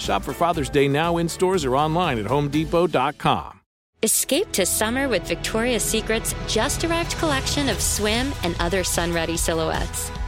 Shop for Father's Day now in stores or online at homedepot.com. Escape to summer with Victoria's Secret's just arrived collection of swim and other sun ready silhouettes.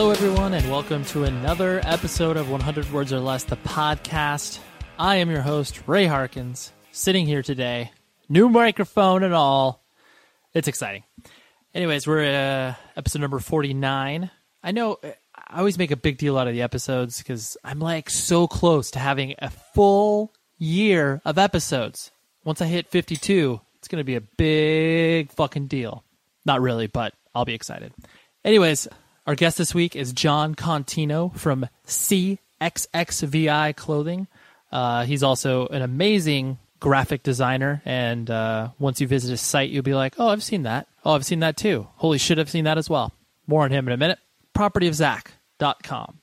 Hello, everyone, and welcome to another episode of 100 Words or Less, the podcast. I am your host, Ray Harkins, sitting here today, new microphone and all. It's exciting. Anyways, we're uh, episode number 49. I know I always make a big deal out of the episodes because I'm like so close to having a full year of episodes. Once I hit 52, it's going to be a big fucking deal. Not really, but I'll be excited. Anyways, our guest this week is John Contino from CXXVI Clothing. Uh, he's also an amazing graphic designer, and uh, once you visit his site, you'll be like, "Oh, I've seen that. Oh, I've seen that too. Holy shit, I've seen that as well." More on him in a minute. Propertyofzach.com.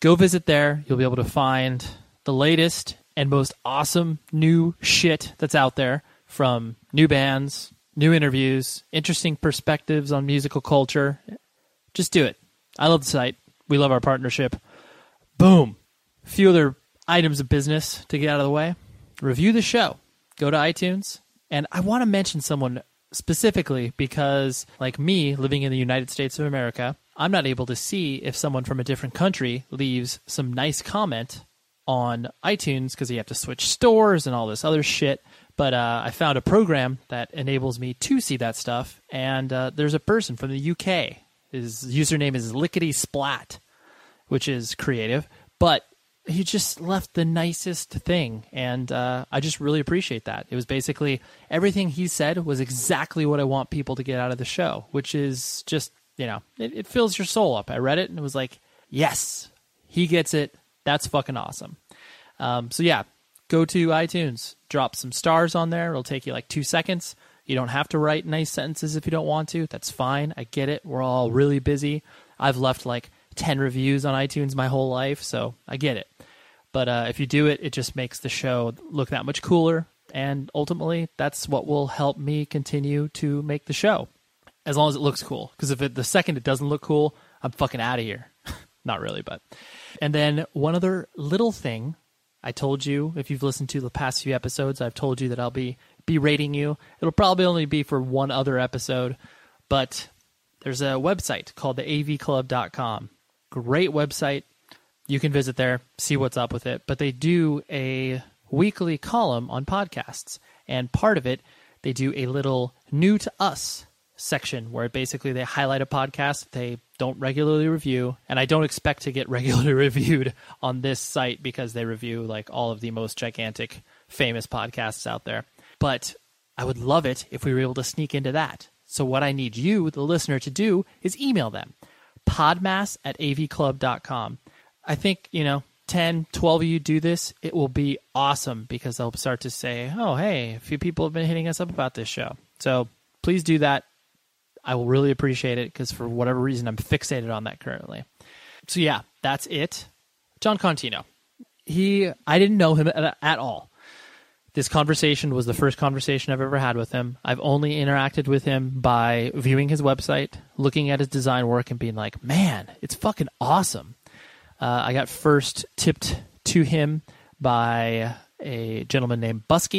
Go visit there. You'll be able to find the latest and most awesome new shit that's out there from new bands, new interviews, interesting perspectives on musical culture, just do it. I love the site. We love our partnership. Boom. A few other items of business to get out of the way. Review the show. Go to iTunes. And I want to mention someone specifically because, like me, living in the United States of America, I'm not able to see if someone from a different country leaves some nice comment on iTunes because you have to switch stores and all this other shit. But uh, I found a program that enables me to see that stuff. And uh, there's a person from the UK his username is Lickety Splat, which is creative, but he just left the nicest thing, and uh, I just really appreciate that. It was basically everything he said was exactly what I want people to get out of the show, which is just you know it, it fills your soul up. I read it and it was like, yes, he gets it. That's fucking awesome. Um, so yeah, go to iTunes, drop some stars on there. It'll take you like two seconds. You don't have to write nice sentences if you don't want to. That's fine. I get it. We're all really busy. I've left like 10 reviews on iTunes my whole life, so I get it. But uh, if you do it, it just makes the show look that much cooler. And ultimately, that's what will help me continue to make the show. As long as it looks cool. Because if it, the second it doesn't look cool, I'm fucking out of here. Not really, but. And then one other little thing I told you, if you've listened to the past few episodes, I've told you that I'll be be rating you. It'll probably only be for one other episode, but there's a website called the avclub.com. Great website. You can visit there, see what's up with it. But they do a weekly column on podcasts. And part of it, they do a little new to us section where basically they highlight a podcast they don't regularly review. And I don't expect to get regularly reviewed on this site because they review like all of the most gigantic, famous podcasts out there but I would love it if we were able to sneak into that. So what I need you, the listener, to do is email them. Podmass at avclub.com. I think, you know, 10, 12 of you do this, it will be awesome because they'll start to say, oh, hey, a few people have been hitting us up about this show. So please do that. I will really appreciate it because for whatever reason, I'm fixated on that currently. So yeah, that's it. John Contino. He, I didn't know him at, at all. This conversation was the first conversation I've ever had with him. I've only interacted with him by viewing his website, looking at his design work, and being like, man, it's fucking awesome. Uh, I got first tipped to him by a gentleman named Buske.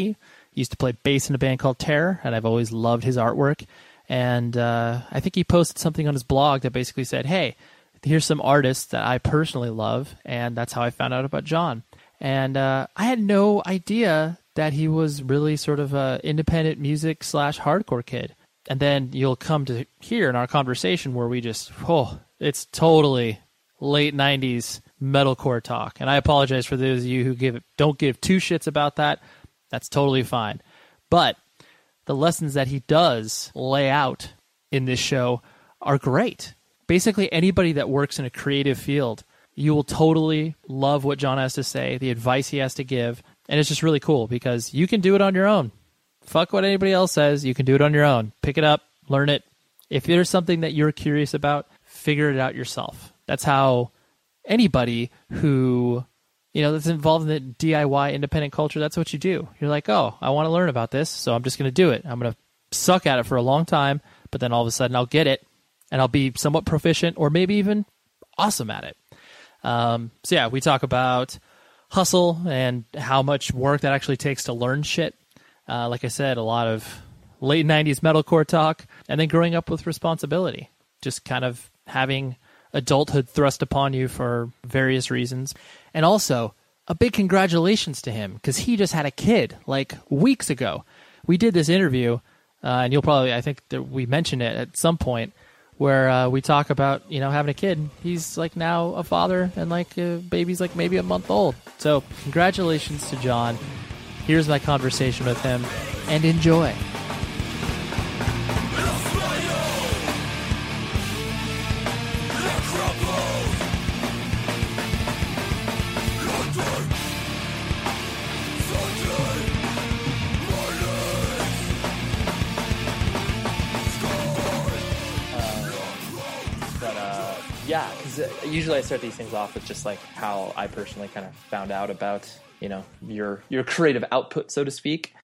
He used to play bass in a band called Terror, and I've always loved his artwork. And uh, I think he posted something on his blog that basically said, hey, here's some artists that I personally love. And that's how I found out about John. And uh, I had no idea that he was really sort of a independent music slash hardcore kid. And then you'll come to hear in our conversation where we just, oh, it's totally late 90s metalcore talk. And I apologize for those of you who give don't give two shits about that. That's totally fine. But the lessons that he does lay out in this show are great. Basically anybody that works in a creative field, you will totally love what John has to say, the advice he has to give, and it's just really cool because you can do it on your own. Fuck what anybody else says, you can do it on your own. Pick it up, learn it. If there's something that you're curious about, figure it out yourself. That's how anybody who you know that's involved in the DIY independent culture. That's what you do. You're like, oh, I want to learn about this, so I'm just going to do it. I'm going to suck at it for a long time, but then all of a sudden I'll get it, and I'll be somewhat proficient, or maybe even awesome at it. Um, so yeah, we talk about hustle and how much work that actually takes to learn shit. Uh, like I said, a lot of late '90s metalcore talk, and then growing up with responsibility, just kind of having adulthood thrust upon you for various reasons. And also, a big congratulations to him because he just had a kid like weeks ago. We did this interview, uh, and you'll probably, I think that we mentioned it at some point, where uh, we talk about you know having a kid. He's like now a father, and like a baby's like maybe a month old. So congratulations to John. Here's my conversation with him, and enjoy. Yeah, because usually I start these things off with just like how I personally kind of found out about you know your your creative output, so to speak.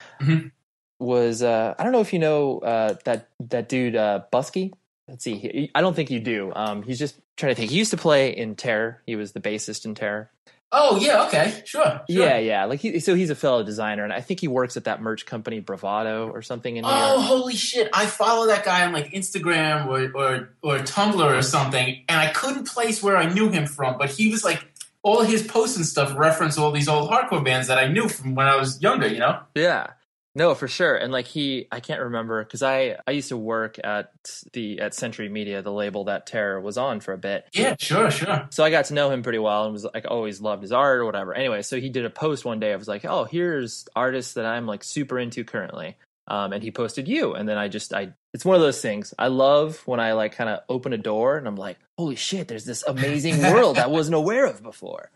Was uh, I don't know if you know uh, that that dude uh, Buske. Let's see. He, I don't think you do. Um, he's just trying to think. He used to play in Terror. He was the bassist in Terror. Oh yeah, okay, sure. sure. Yeah, yeah. Like he, so he's a fellow designer, and I think he works at that merch company Bravado or something in Oh, York. holy shit! I follow that guy on like Instagram or, or or Tumblr or something, and I couldn't place where I knew him from, but he was like all his posts and stuff reference all these old hardcore bands that I knew from when I was younger. You know? Yeah. No, for sure. And like he, I can't remember because I I used to work at the at Century Media, the label that Terror was on for a bit. Yeah, sure, sure. So I got to know him pretty well and was like always loved his art or whatever. Anyway, so he did a post one day. I was like, oh, here's artists that I'm like super into currently. Um, and he posted you, and then I just I it's one of those things. I love when I like kind of open a door and I'm like, holy shit, there's this amazing world I wasn't aware of before.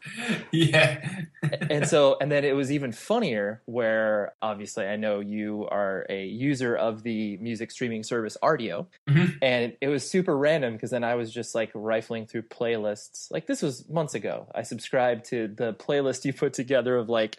Yeah, and so and then it was even funnier where obviously i know you are a user of the music streaming service rdio Mhm. and it was super random because then i was just like rifling through playlists like this was months ago i subscribed to the playlist you put together of like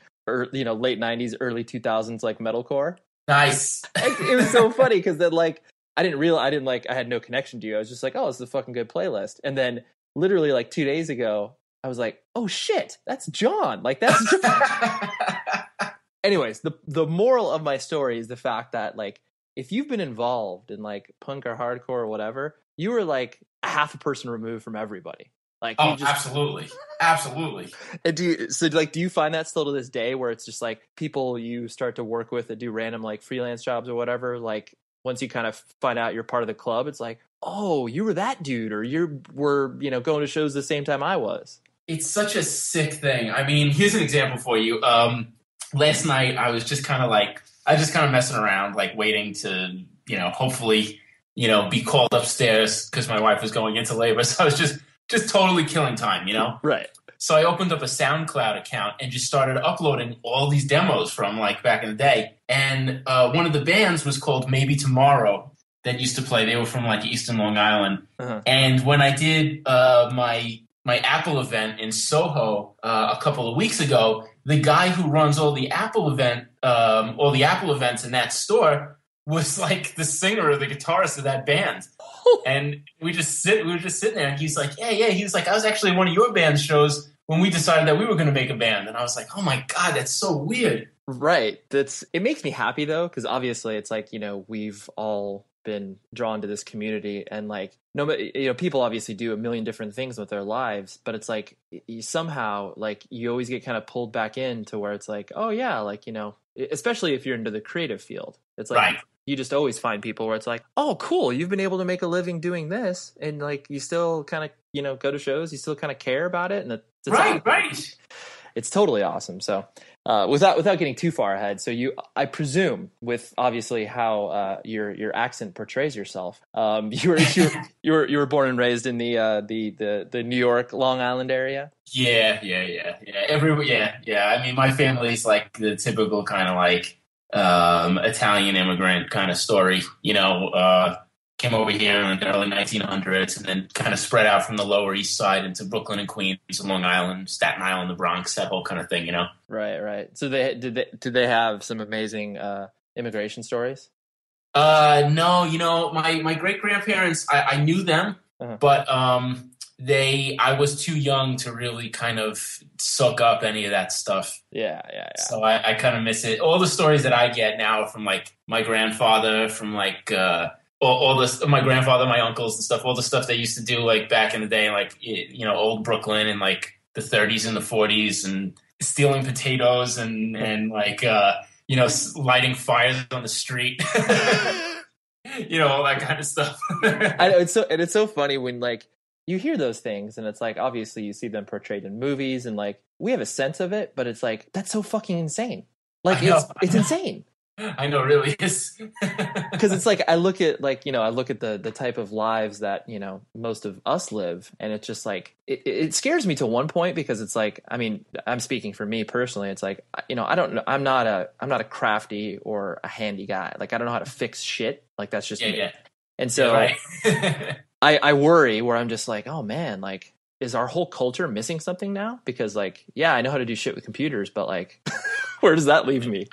you know late 90s early 2000s like metalcore nice. it was so funny because then like I didn't realize I didn't like I had no connection to you. I was just like, oh, this is a fucking good playlist. And then literally like two days ago, I was like, oh shit, that's John. Like that's John. Anyways, the the moral of my story is the fact that like if you've been involved in like punk or hardcore or whatever, you were like a half a person removed from everybody. Like oh, just absolutely, absolutely. and do you, so like do you find that still to this day where it's just like people you start to work with that do random like freelance jobs or whatever like once you kind of find out you're part of the club it's like oh you were that dude or you were you know going to shows the same time I was it's such a sick thing. I mean, here's an example for you. Um, last night I was just kind of like I was just kind of messing around, like waiting to you know hopefully you know be called upstairs because my wife was going into labor. So I was just just totally killing time, you know. Right. So I opened up a SoundCloud account and just started uploading all these demos from like back in the day. And uh, one of the bands was called Maybe Tomorrow that used to play. They were from like Eastern Long Island. Uh-huh. And when I did uh, my my Apple event in Soho uh, a couple of weeks ago, the guy who runs all the Apple event, um, all the Apple events in that store, was like the singer or the guitarist of that band. Oh. and we just sit, we were just sitting there, and he's like, "Yeah, yeah." He was like, "I was actually one of your band shows when we decided that we were going to make a band," and I was like, "Oh my god, that's so weird." Right. That's it makes me happy though, because obviously it's like, you know, we've all been drawn to this community and like no you know people obviously do a million different things with their lives but it's like you somehow like you always get kind of pulled back in to where it's like oh yeah like you know especially if you're into the creative field it's like Right. You just always find people where it's like oh cool you've been able to make a living doing this and like you still kind of you know go to shows you still kind of care about it and it's, it's right, right. it's totally awesome. So, uh, without without getting too far ahead, so you, I presume, with obviously how uh, your your accent portrays yourself, um, you were you were, you were you were born and raised in the uh, the the the New York Long Island area. Yeah, yeah, yeah, yeah. Every yeah, yeah. I mean, my family's like the typical kind of like um, Italian immigrant kind of story. You know, uh, came over here in the early 1900s, and then kind of spread out from the Lower East Side into Brooklyn and Queens, and Long Island, Staten Island, the Bronx, that whole kind of thing. You know. Right, right. So they did they did they have some amazing uh, immigration stories? Uh, no, you know, my my great grandparents, I, I knew them, Uh-huh. but um, they, I was too young to really kind of soak up any of that stuff. Yeah, yeah, yeah. So I, I kind of miss it. All the stories that I get now from like my grandfather, from like uh, all, all this, my grandfather, my uncles and stuff. All the stuff they used to do like back in the day, like you know, old Brooklyn and like the 30s and the 40s, and stealing potatoes and and like uh, you know, lighting fires on the street. you know, all that kind of stuff. I know it's so and it's so funny when like you hear those things and it's like obviously you see them portrayed in movies and like we have a sense of it, but it's like that's so fucking insane. Like know, it's it's insane I know, it really is. because it's like I look at like you know I look at the the type of lives that you know most of us live and it's just like it, it scares me to one point because it's like I mean I'm speaking for me personally it's like you know I don't know I'm not a I'm not a crafty or a handy guy like I don't know how to fix shit like that's just yeah, me yeah. and so right. I, I worry where I'm just like, oh man, like, is our whole culture missing something now? Because like, yeah, I know how to do shit with computers, but like, where does that leave me?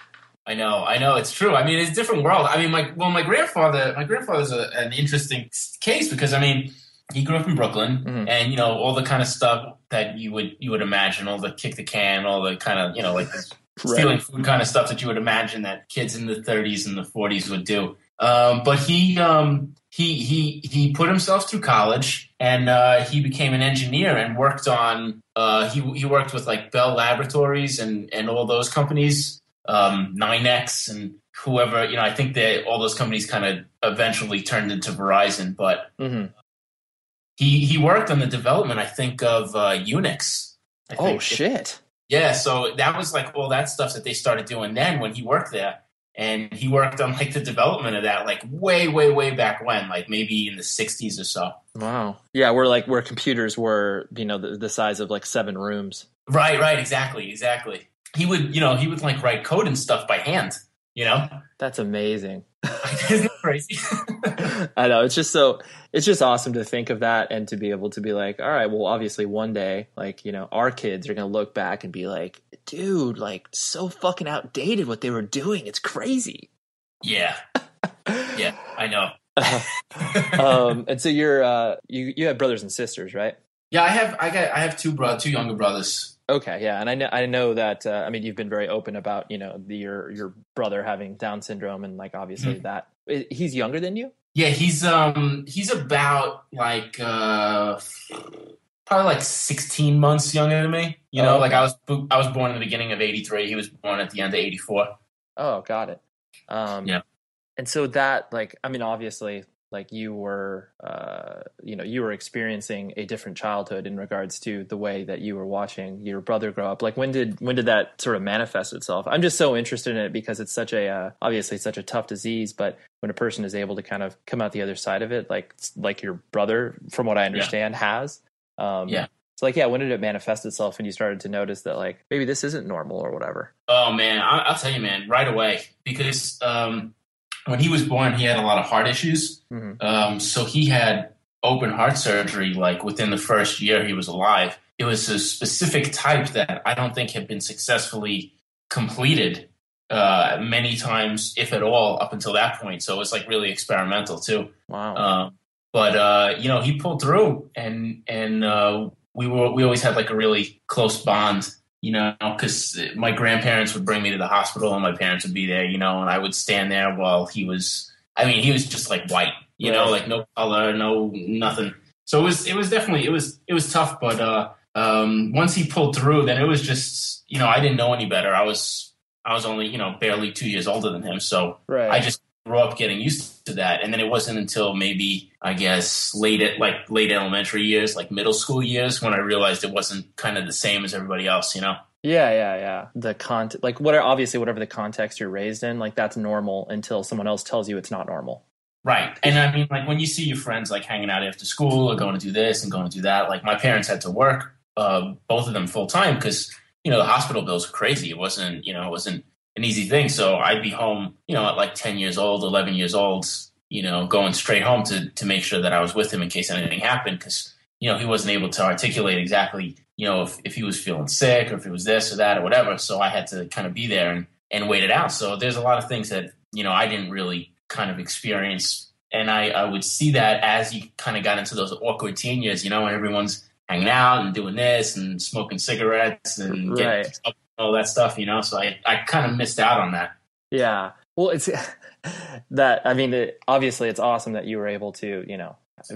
I know, I know, it's true. I mean, it's a different world. I mean, my well, my grandfather, my grandfather's a, an interesting case because I mean, he grew up in Brooklyn, Mhm. and you know all the kind of stuff that you would you would imagine, all the kick the can, all the kind of you know like stealing food kind of stuff that you would imagine that kids in the 30s and the 40s would do. Um, but he um, he he he put himself through college and uh, he became an engineer and worked on uh, he he worked with like Bell Laboratories and and all those companies, um, NYNEX and whoever you know. I think that all those companies kind of eventually turned into Verizon, but hmm he he worked on the development. I think of uh, Unix. I Oh think. shit! Yeah, so that was like all that stuff that they started doing then when he worked there. And he worked on like the development of that like way, way, way back when, like maybe in the sixties or so. Wow. Yeah, we're like where computers were, you know, the, the size of like seven rooms. Right, right, exactly, exactly. He would, you know, he would like write code and stuff by hand, you know? That's amazing. Isn't that crazy? I know it's just so it's just awesome to think of that and to be able to be like, all right, well, obviously one day, like you know, our kids are gonna look back and be like, dude, like so fucking outdated what they were doing. It's crazy. yeah. Yeah, I know. um, and so you're uh, you you have brothers and sisters, right? Yeah, I have I got I have two bro two younger brothers. Okay, yeah, and I know I know that. Uh, I mean, you've been very open about you know the, your your brother having Down syndrome and like obviously that he's younger than you. Yeah, he's um he's about like uh probably like 16 months younger than me. You know, Oh, like. I was I was born in the beginning of 83, he was born at the end of 84. Oh, got it. Um, Yeah. And so that, like, I mean, obviously, like you were, uh, you know, you were experiencing a different childhood in regards to the way that you were watching your brother grow up. Like, when did when did that sort of manifest itself? I'm just so interested in it because it's such a uh, obviously such a tough disease, but when a person is able to kind of come out the other side of it, like like your brother, from what I understand, has. Um, Yeah. So like, yeah, when did it manifest itself and you started to notice that like maybe this isn't normal or whatever? Oh man, I, I'll tell you, man, right away because um, when he was born, he had a lot of heart issues. Mhm. Um, so he had open heart surgery like within the first year he was alive. It was a specific type that I don't think had been successfully completed uh, many times, if at all, up until that point. So it was like really experimental too. Wow. Um, but uh, you know, he pulled through, and and uh, we were we always had like a really close bond. You know, because my grandparents would bring me to the hospital, and my parents would be there. You know, and I would stand there while he was. I mean, he was just like white. You know, like no color, no nothing. So it was it was definitely it was it was tough. But uh, um, once he pulled through, then it was just you know I didn't know any better. I was I was only you know barely two years older than him, so right. I just grew up getting used to that, and then it wasn't until maybe I guess late at like late elementary years, like middle school years, when I realized it wasn't kind of the same as everybody else. You know? Yeah, yeah, yeah. The content, like what, are obviously, whatever the context you're raised in, like that's normal until someone else tells you it's not normal. Right. And I mean, like when you see your friends like hanging out after school or going to do this and going to do that, like my parents had to work, uh, both of them full time because you know the hospital bills were crazy. It wasn't, you know, it wasn't an easy thing. So I'd be home, you know, at like ten years old, eleven years old, you know, going straight home to to make sure that I was with him in case anything happened because you know he wasn't able to articulate exactly, you know, if if he was feeling sick or if it was this or that or whatever. So I had to kind of be there and and wait it out. So there's a lot of things that you know I didn't really kind of experience. And I, I would see that as you kind of got into those awkward teen years, you know, when everyone's hanging out and doing this and smoking cigarettes and getting Right. All that stuff, you know. So I, I kind of missed out on that. Yeah. Well, it's that. I mean, it, obviously, it's awesome that you were able to, you know,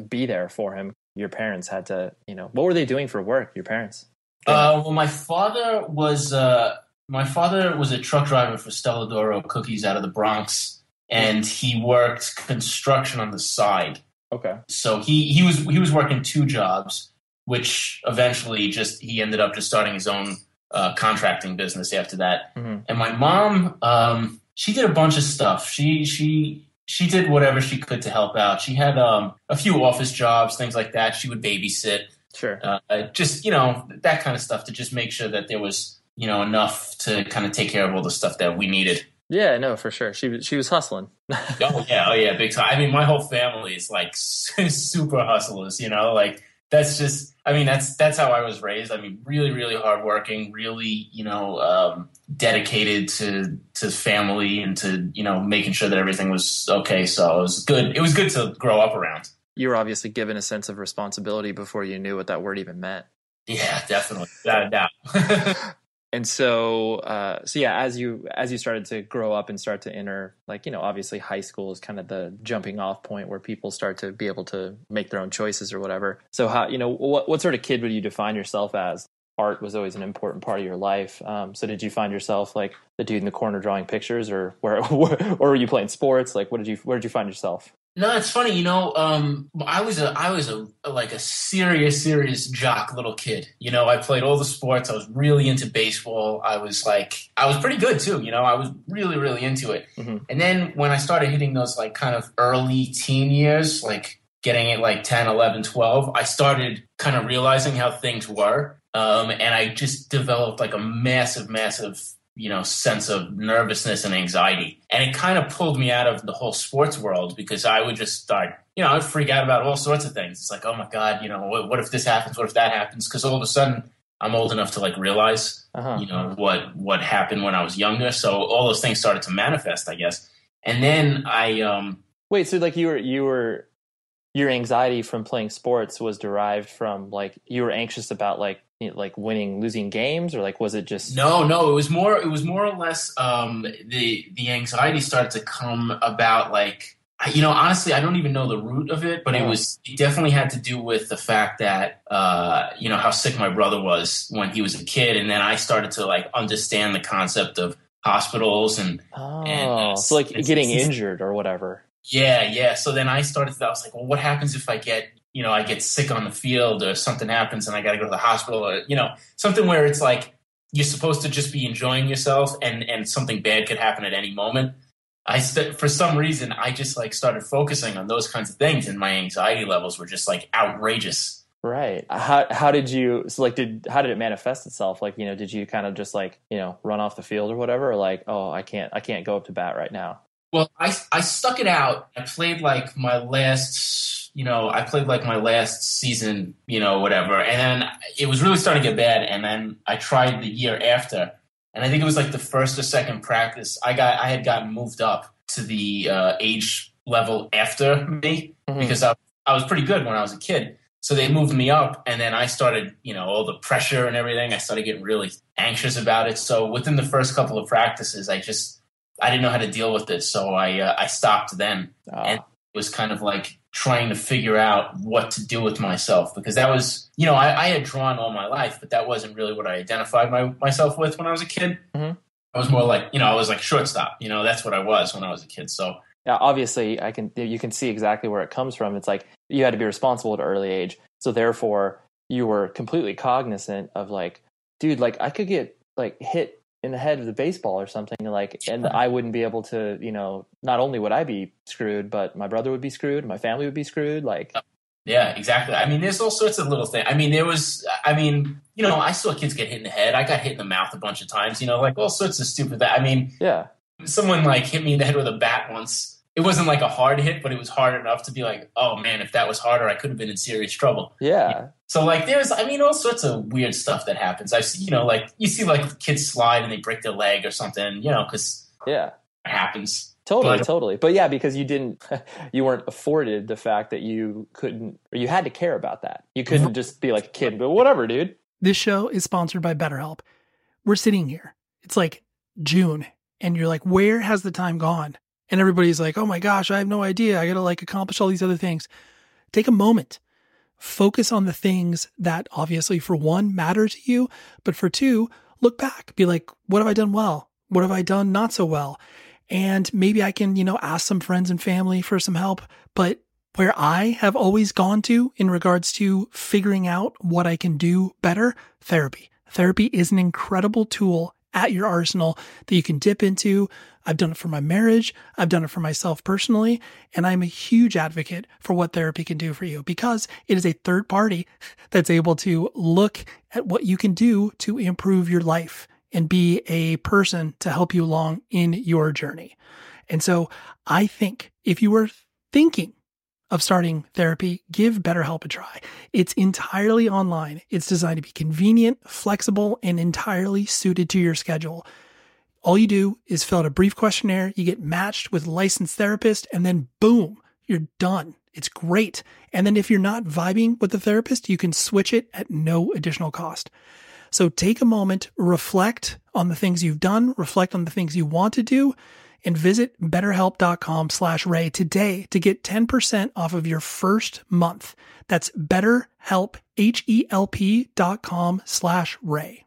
be there for him. Your parents had to, you know, what were they doing for work? Your parents. Uh, well, my father was uh, my father was a truck driver for Stella D'oro Cookies out of the Bronx, and he worked construction on the side. Okay. so he he was he was working two jobs, which eventually just he ended up just starting his own uh, contracting business after that. Mhm. And my mom, um, she did a bunch of stuff. She she she did whatever she could to help out. She had um, a few office jobs, things like that. She would babysit, Sure. uh, just you know that kind of stuff to just make sure that there was you know enough to kind of take care of all the stuff that we needed. Yeah. No, for sure. She was she was hustling. Oh yeah, oh yeah, big time. I mean, my whole family is like super hustlers. You know, like that's just. I mean, that's that's how I was raised. I mean, really, really hardworking, really, you know, um, dedicated to to family and to you know making sure that everything was okay. So it was good. It was good to grow up around. you were obviously given a sense of responsibility before you knew what that word even meant. Yeah, definitely, without a doubt. and so uh, so yeah as you as you started to grow up and start to enter like you know obviously high school is kind of the jumping off point where people start to be able to make their own choices or whatever. So how you know what what sort of kid would you define yourself as? Art was always an important part of your life. Um, so did you find yourself like the dude in the corner drawing pictures or where or were you playing sports? Like what did you where did you find yourself No, it's funny, you know. Um, I was a, I was a like a serious, serious jock little kid. You know, I played all the sports. I was really into baseball. I was like, I was pretty good too. You know, I was really, really into it. Mhm. And then when I started hitting those like kind of early teen years, like getting it like 10, 11, 12, I started kind of realizing how things were. Um, and I just developed like a massive, massive you know sense of nervousness and anxiety. And it kind of pulled me out of the whole sports world because i would just start you know i'd freak out about all sorts of things. It's like oh my god you know what, what if this happens? What if that happens? Because all of a sudden i'm old enough to like realize uh-huh. you know what what happened when i was younger. So all those things started to manifest i guess. And then i um wait so like you were you were your anxiety from playing sports was derived from like you were anxious about like you know, like winning losing games or like was it just No, no, it was more. It was more or less um, the the anxiety started to come about like you know honestly I don't even know the root of it, but it was it definitely had to do with the fact that uh, you know how sick my brother was when he was a kid, and then I started to like understand the concept of hospitals and oh and, so like getting injured or whatever yeah, yeah. So then I started. To, I was like, well, what happens if I get, you know, I get sick on the field or something happens and I got to go to the hospital or, you know, something where it's like you're supposed to just be enjoying yourself and and something bad could happen at any moment. I st- for some reason I just like started focusing on those kinds of things and my anxiety levels were just like outrageous. Right. How how did you so like did how did it manifest itself? Like, you know, did you kind of just like, you know, run off the field or whatever or like, oh, I can't I can't go up to bat right now. Well, I I stuck it out. I played like my last, you know, I played like my last season, you know, whatever. And then it was really starting to get bad. And then I tried the year after, and I think it was like the first or second practice. I got I had gotten moved up to the uh, age level after me Mhm. because I, I was pretty good when I was a kid. So they moved me up, and then I started, you know, all the pressure and everything. I started getting really anxious about it. So within the first couple of practices, I just I didn't know how to deal with it. So I uh, I stopped then Uh, and was kind of like trying to figure out what to do with myself because that was you know I, I had drawn all my life, but that wasn't really what I identified my, myself with when I was a kid. Mhm. I was more like you know I was like shortstop. You know that's what I was when I was a kid. So yeah, obviously I can you can see exactly where it comes from. It's like you had to be responsible at an early age. So therefore you were completely cognizant of like, dude, like I could get like hit in the head of a baseball or something like and I wouldn't be able to, you know, not only would I be screwed, but my brother would be screwed, my family would be screwed. Like Yeah, exactly. I mean, there's all sorts of little things. I mean, there was, I mean, you know, I saw kids get hit in the head. I got hit in the mouth a bunch of times. You know, like all sorts of stupid. that I mean, yeah. someone like hit me in the head with a bat once. It wasn't like a hard hit, but it was hard enough to be like, oh man, if that was harder, I could have been in serious trouble. Yeah. So like, there's, I mean, all sorts of weird stuff that happens. I see, you know, like you see like kids slide and they break their leg or something, you know, because Yeah. it happens. Totally, But- totally. But yeah, because you didn't, you weren't afforded the fact that you couldn't, or you had to care about that. You couldn't just be like a kid, but whatever, dude. This show is sponsored by BetterHelp. We're sitting here. It's like June, and you're like, where has the time gone? And everybody's like, oh my gosh, I have no idea. I got to like accomplish all these other things. Take a moment. Focus on the things that obviously, for one, matter to you, but for two, look back. Be like, what have I done well? What have I done not so well? And maybe I can, you know, ask some friends and family for some help. But where I have always gone to in regards to figuring out what I can do better, therapy. Therapy is an incredible tool at your arsenal that you can dip into. I've done it for my marriage. I've done it for myself personally. And I'm a huge advocate for what therapy can do for you because it is a third party that's able to look at what you can do to improve your life and be a person to help you along in your journey. And so I think if you were thinking of starting therapy, give BetterHelp a try. It's entirely online. It's designed to be convenient, flexible, and entirely suited to your schedule. All you do is fill out a brief questionnaire, you get matched with licensed therapist, and then boom, you're done. It's great. And then if you're not vibing with the therapist, you can switch it at no additional cost. So take a moment, reflect on the things you've done, reflect on the things you want to do, and visit betterhelp.com slash ray today to get 10% off of your first month. That's betterhelp, H-E-L-P dot com slash ray.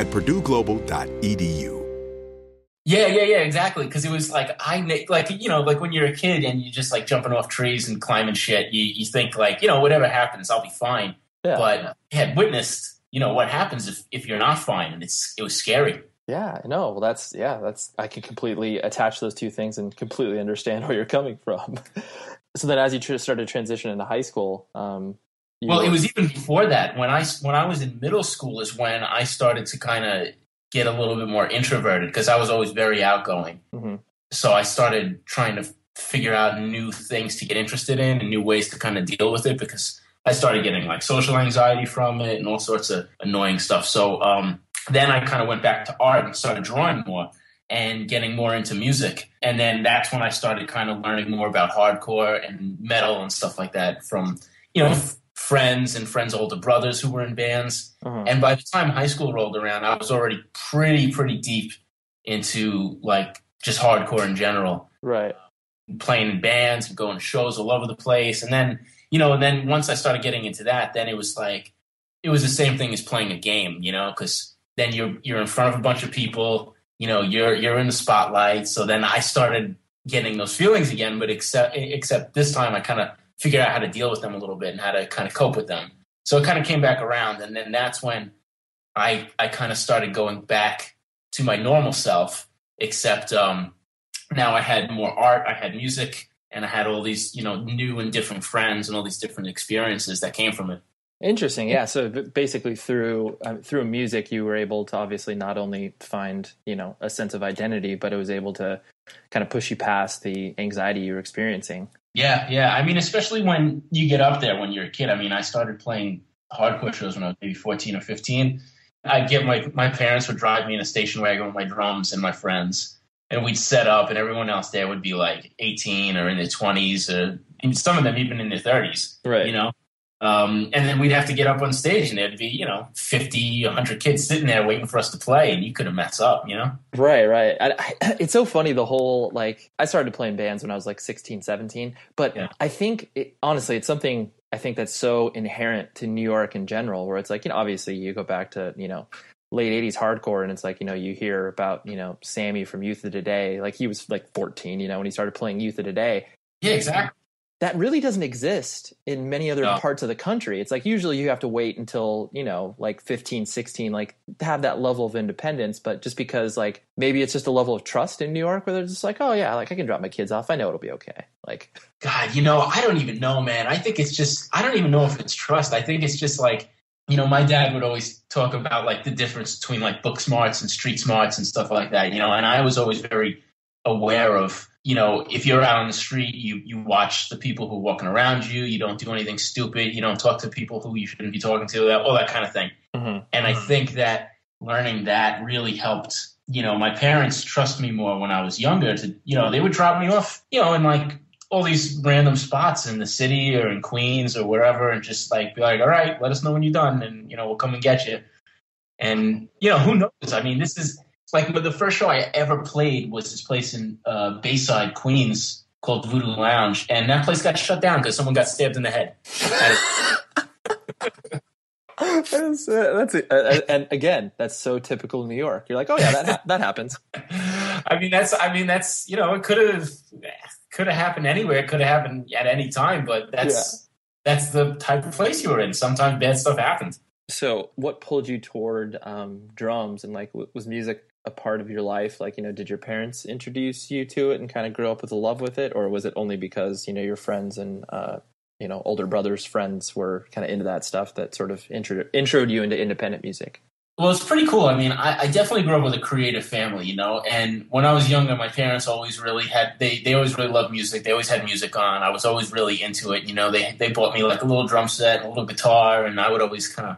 at purdueglobal.edu. Yeah, yeah, yeah, exactly. Because it was like I like you know like when you're a kid and you're just like jumping off trees and climbing shit. You you think like you know whatever happens, I'll be fine. Yeah. But I had witnessed you know what happens if if you're not fine, and it's it was scary. Yeah, no, well, that's yeah, that's I can completely attach those two things and completely understand where you're coming from. so then, as you tr- started to transition into high school, um, you Well, were- it was even before that. When I when I was in middle school is when I started to kind of get a little bit more introverted because I was always very outgoing. Mhm. So I started trying to figure out new things to get interested in and new ways to kind of deal with it because I started getting like social anxiety from it and all sorts of annoying stuff. So um, then I kind of went back to art and started drawing more and getting more into music. And then that's when I started kind of learning more about hardcore and metal and stuff like that from, you know, f- friends and friends' older brothers who were in bands. Mhm. And by the time high school rolled around, I was already pretty, pretty deep into like just hardcore in general right, playing in bands and going to shows all over the place. And then, you know, and then once I started getting into that, then it was like it was the same thing as playing a game, you know, because then you're you're in front of a bunch of people, you know, you're you're in the spotlight. So then I started getting those feelings again, but except except this time I kind of figured out how to deal with them a little bit and how to kind of cope with them. So it kind of came back around, and then that's when I I kind of started going back to my normal self, except um, now I had more art, I had music, and I had all these, you know, new and different friends and all these different experiences that came from it. interesting. Yeah, so basically through um, through music, you were able to obviously not only find you know a sense of identity, but it was able to kind of push you past the anxiety you were experiencing. Yeah, yeah. I mean, especially when you get up there when you're a kid. I mean, I started playing hardcore shows when I was maybe 14 or 15. I'd get my, my parents would drive me in a station wagon with my drums and my friends, and we'd set up, and everyone else there would be like 18 or in their 20s, or and some of them even in their 30s. Right. You know? Um, and then we'd have to get up on stage, and there'd be, you know, 50, 100 kids sitting there waiting for us to play, and you couldn't mess up, you know? Right, right. I, I, it's so funny the whole like I started playing bands when I was like 16, 17, but Yeah. I think it, honestly it's something I think that's so inherent to New York in general where it's like, you know, obviously you go back to, you know, late 80s hardcore and it's like, you know, you hear about, you know, Sammy from Youth of Today, like he was like 14, you know, when he started playing Youth of Today. Yeah, exactly. That really doesn't exist in many other No. parts of the country. It's like usually you have to wait until, you know, like 15, 16, like to have that level of independence. But just because, like, maybe it's just a level of trust in New York where they're just like, oh, yeah, like I can drop my kids off. I know it'll be okay. Like, God, you know, I don't even know, man. I think it's just, I don't even know if it's trust. I think it's just like, you know, my dad would always talk about like the difference between like book smarts and street smarts and stuff like that, you know, and I was always very aware of, you know, if you're out on the street, you, you watch the people who are walking around you, you don't do anything stupid, you don't talk to people who you shouldn't be talking to, that, all that kind of thing. Mhm. And I think that learning that really helped. You know, my parents trust me more when I was younger. To you know, they would drop me off, you know, in like all these random spots in the city or in Queens or wherever, and just like be like, "All right, let us know when you're done, and you know, we'll come and get you." And you know, who knows? I mean, this is like the first show I ever played was this place in uh, Bayside, Queens, called Voodoo Lounge, and that place got shut down because someone got stabbed in the head. that's, uh, that's it. Uh, and again, that's so typical New York. You're like, oh, yeah, that, ha- that happens. I mean, that's I mean, that's you know, it could have could have happened anywhere. It could have happened at any time, but that's that's the type of place you were in. Sometimes bad stuff happens. So, what pulled you toward um, drums and like, was music a part of your life? Like, you know, did your parents introduce you to it and kind of grow up with a love with it, or was it only because you know your friends and uh, you know older brothers' friends were kind of into that stuff that sort of intro introed you into independent music? Well, it's pretty cool. I mean, I, I definitely grew up with a creative family, you know. And when I was younger, my parents always really had they they always really loved music. They always had music on. I was always really into it. You know, they they bought me like a little drum set a little guitar, and I would always kind of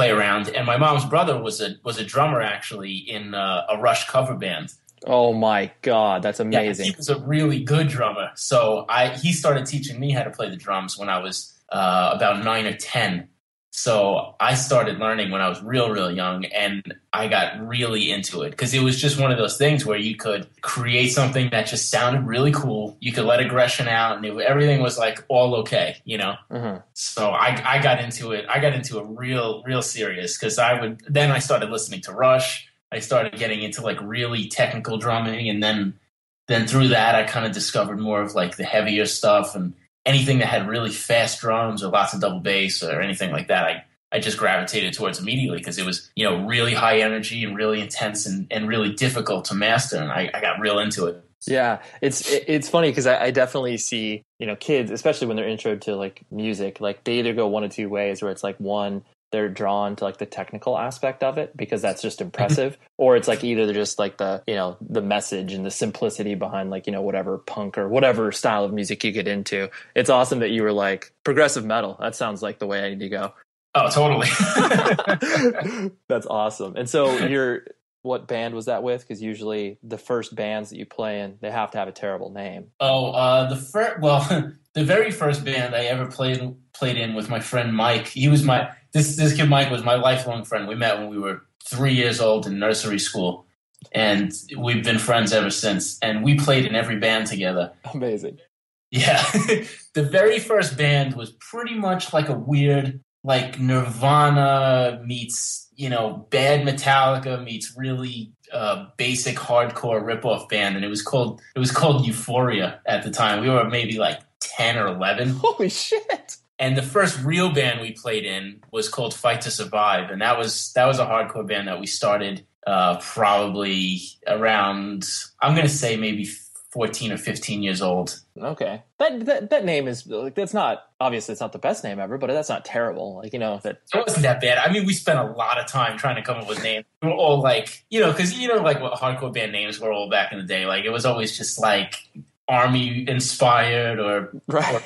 play around. And my mom's brother was a was a drummer actually in uh, a Rush cover band. Oh my god, that's Yeah, amazing! he was a really good drummer. So I he started teaching me how to play the drums when I was uh, about nine or ten. So I started learning when I was real, real young, and I got really into it because it was just one of those things where you could create something that just sounded really cool. You could let aggression out, and it, everything was like all okay, you know. Mhm. So I, I got into it. I got into it real, real serious because I would. Then I started listening to Rush. I started getting into like really technical drumming, and then then through that, I kind of discovered more of like the heavier stuff and anything that had really fast drums or lots of double bass or anything like that. I I just gravitated towards immediately because it was, you know, really high energy and really intense and, and really difficult to master. And I, I got real into it. Yeah, it's it's funny because I, I definitely see you know kids, especially when they're intro to like music, like they either go one of two ways, where it's like one they're drawn to like the technical aspect of it because that's just impressive, or it's like either they're just like the you know the message and the simplicity behind like you know whatever punk or whatever style of music you get into. It's awesome that you were like progressive metal. That sounds like the way I need to go. Oh, totally. That's awesome. And so you're what band was that with? Because usually the first bands that you play in, they have to have a terrible name. Oh, uh, the first, well, the very first band I ever played played in with my friend Mike. He was my this this kid Mike was my lifelong friend. We met when we were three years old in nursery school, and we've been friends ever since. And we played in every band together. Amazing. Yeah, the very first band was pretty much like a weird, like Nirvana meets you know bad Metallica meets really uh, basic hardcore ripoff band, and it was called it was called Euphoria at the time. We were maybe like ten or eleven. Holy shit! And the first real band we played in was called Fight to Survive, and that was that was a hardcore band that we started uh, probably around I'm gonna say maybe 14 or 15 years old. Okay, that that, that name is like that's not obviously it's not the best name ever, but that's not terrible. Like you know that It wasn't that bad. I mean, we spent a lot of time trying to come up with names. We were all like, you know, because you know, like what hardcore band names were all back in the day. Like it was always just like army inspired or, right. or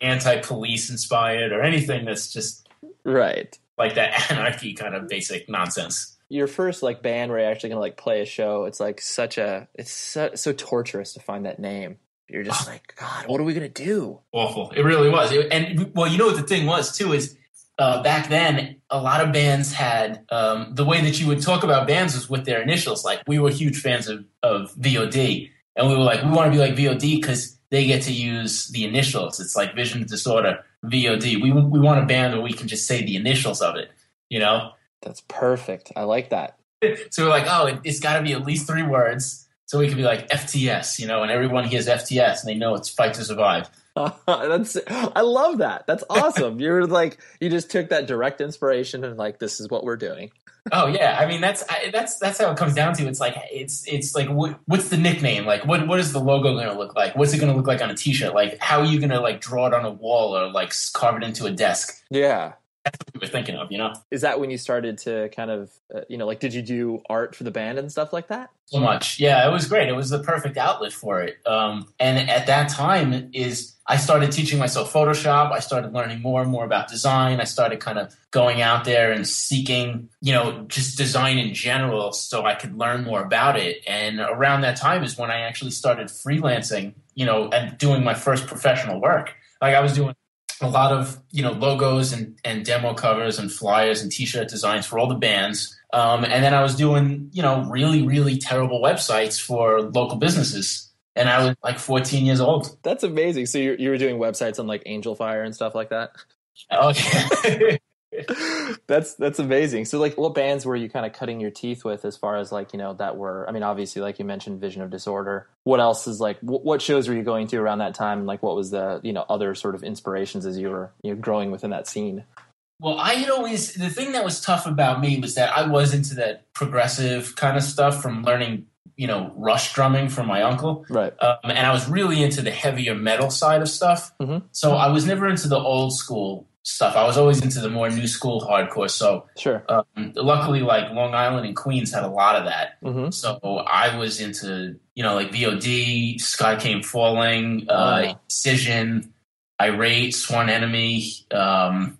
anti-police inspired or anything that's just right. like that anarchy kind of basic nonsense. Your first like band where you're actually gonna like play a show, it's like such a it's so, so torturous to find that name. You're just like, God, what are we gonna do? awful. It really was. It- and well, you know what the thing was too is uh, back then a lot of bands had um, the way that you would talk about bands was with their initials. Like we were huge fans of, of VOD, and we were like, we want to be like VOD because they get to use the initials. It's like Vision Disorder VOD. We we want a band where we can just say the initials of it. You know. That's perfect. I like that. So we're like, oh, it, it's got to be at least three words. So we could be like FTS, you know, and everyone hears FTS and they know it's Fight to Survive. that's I love that. That's awesome. You're like you just took that direct inspiration and like this is what we're doing. Oh yeah, I mean that's I, that's that's how it comes down to. It's like it's it's like what, what's the nickname? Like what what is the logo going to look like? What's it going to look like on a T-shirt? Like how are you going to like draw it on a wall or like carve it into a desk? Yeah. That's what we were thinking of, you know. Is that when you started to kind of uh, you know like did you do art for the band and stuff like that? So much, yeah. It was great. It was the perfect outlet for it. Um, and at that time is I started teaching myself Photoshop. I started learning more and more about design. I started kind of going out there and seeking, you know, just design in general so I could learn more about it. And around that time is when I actually started freelancing, you know, and doing my first professional work. Like I was doing a lot of, you know, logos and, and demo covers and flyers and t-shirt designs for all the bands. Um, and then I was doing, you know, really, really terrible websites for local businesses. And I was like 14 years old. That's amazing. So you you were doing websites on like Angelfire and stuff like that. Oh, yeah. that's that's amazing. So like what bands were you kind of cutting your teeth with as far as like, you know, that were I mean obviously like you mentioned Vision of Disorder. What else is like wh- what shows were you going to around that time? Like what was the, you know, other sort of inspirations as you were, you know, growing within that scene? Well, I had always the thing that was tough about me was that I was into that progressive kind of stuff from learning, you know, rush drumming from my uncle, Right. um, and I was really into the heavier metal side of stuff. Mhm. So I was never into the old school stuff. I was always into the more new school hardcore. So Sure. um, luckily, like Long Island and Queens had a lot of that. Mhm. So I was into, you know, like VOD, Skycamefalling, uh, Oh. Irate, Sworn Enemy. Um,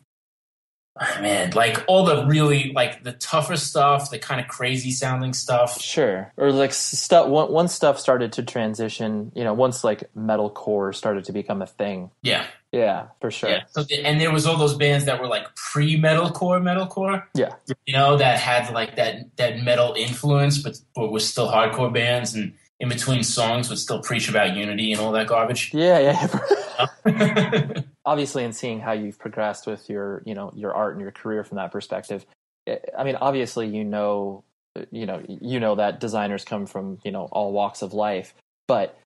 man, like all the really like the tougher stuff, the kind of crazy sounding stuff. Sure. Or like stuff once stuff started to transition, you know, once like metalcore started to become a thing. Yeah, Yeah, for sure. yeah. So the, and there was all those bands that were like pre metalcore, metalcore. Yeah. you know, that had like that that metal influence, but but was still hardcore bands, and in between songs would still preach about unity and all that garbage. Yeah, yeah. Obviously, in seeing how you've progressed with your, you know, your art and your career from that perspective, eh, I mean, obviously, you know, you know, you know that designers come from, you know, all walks of life, but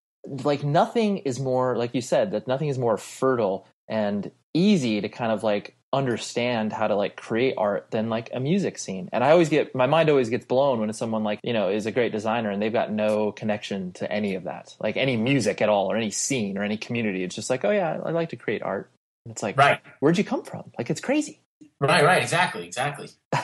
like nothing is more, like you said, that nothing is more fertile and easy to kind of like understand how to like create art than like a music scene. And I always get my mind always gets blown when someone like, you know, is a great designer and they've got no connection to any of that. Like any music at all or any scene or any community. It's just like, oh yeah, I like to create art. And it's like, Right. where'd you come from? Like it's crazy. Right, right, exactly, exactly.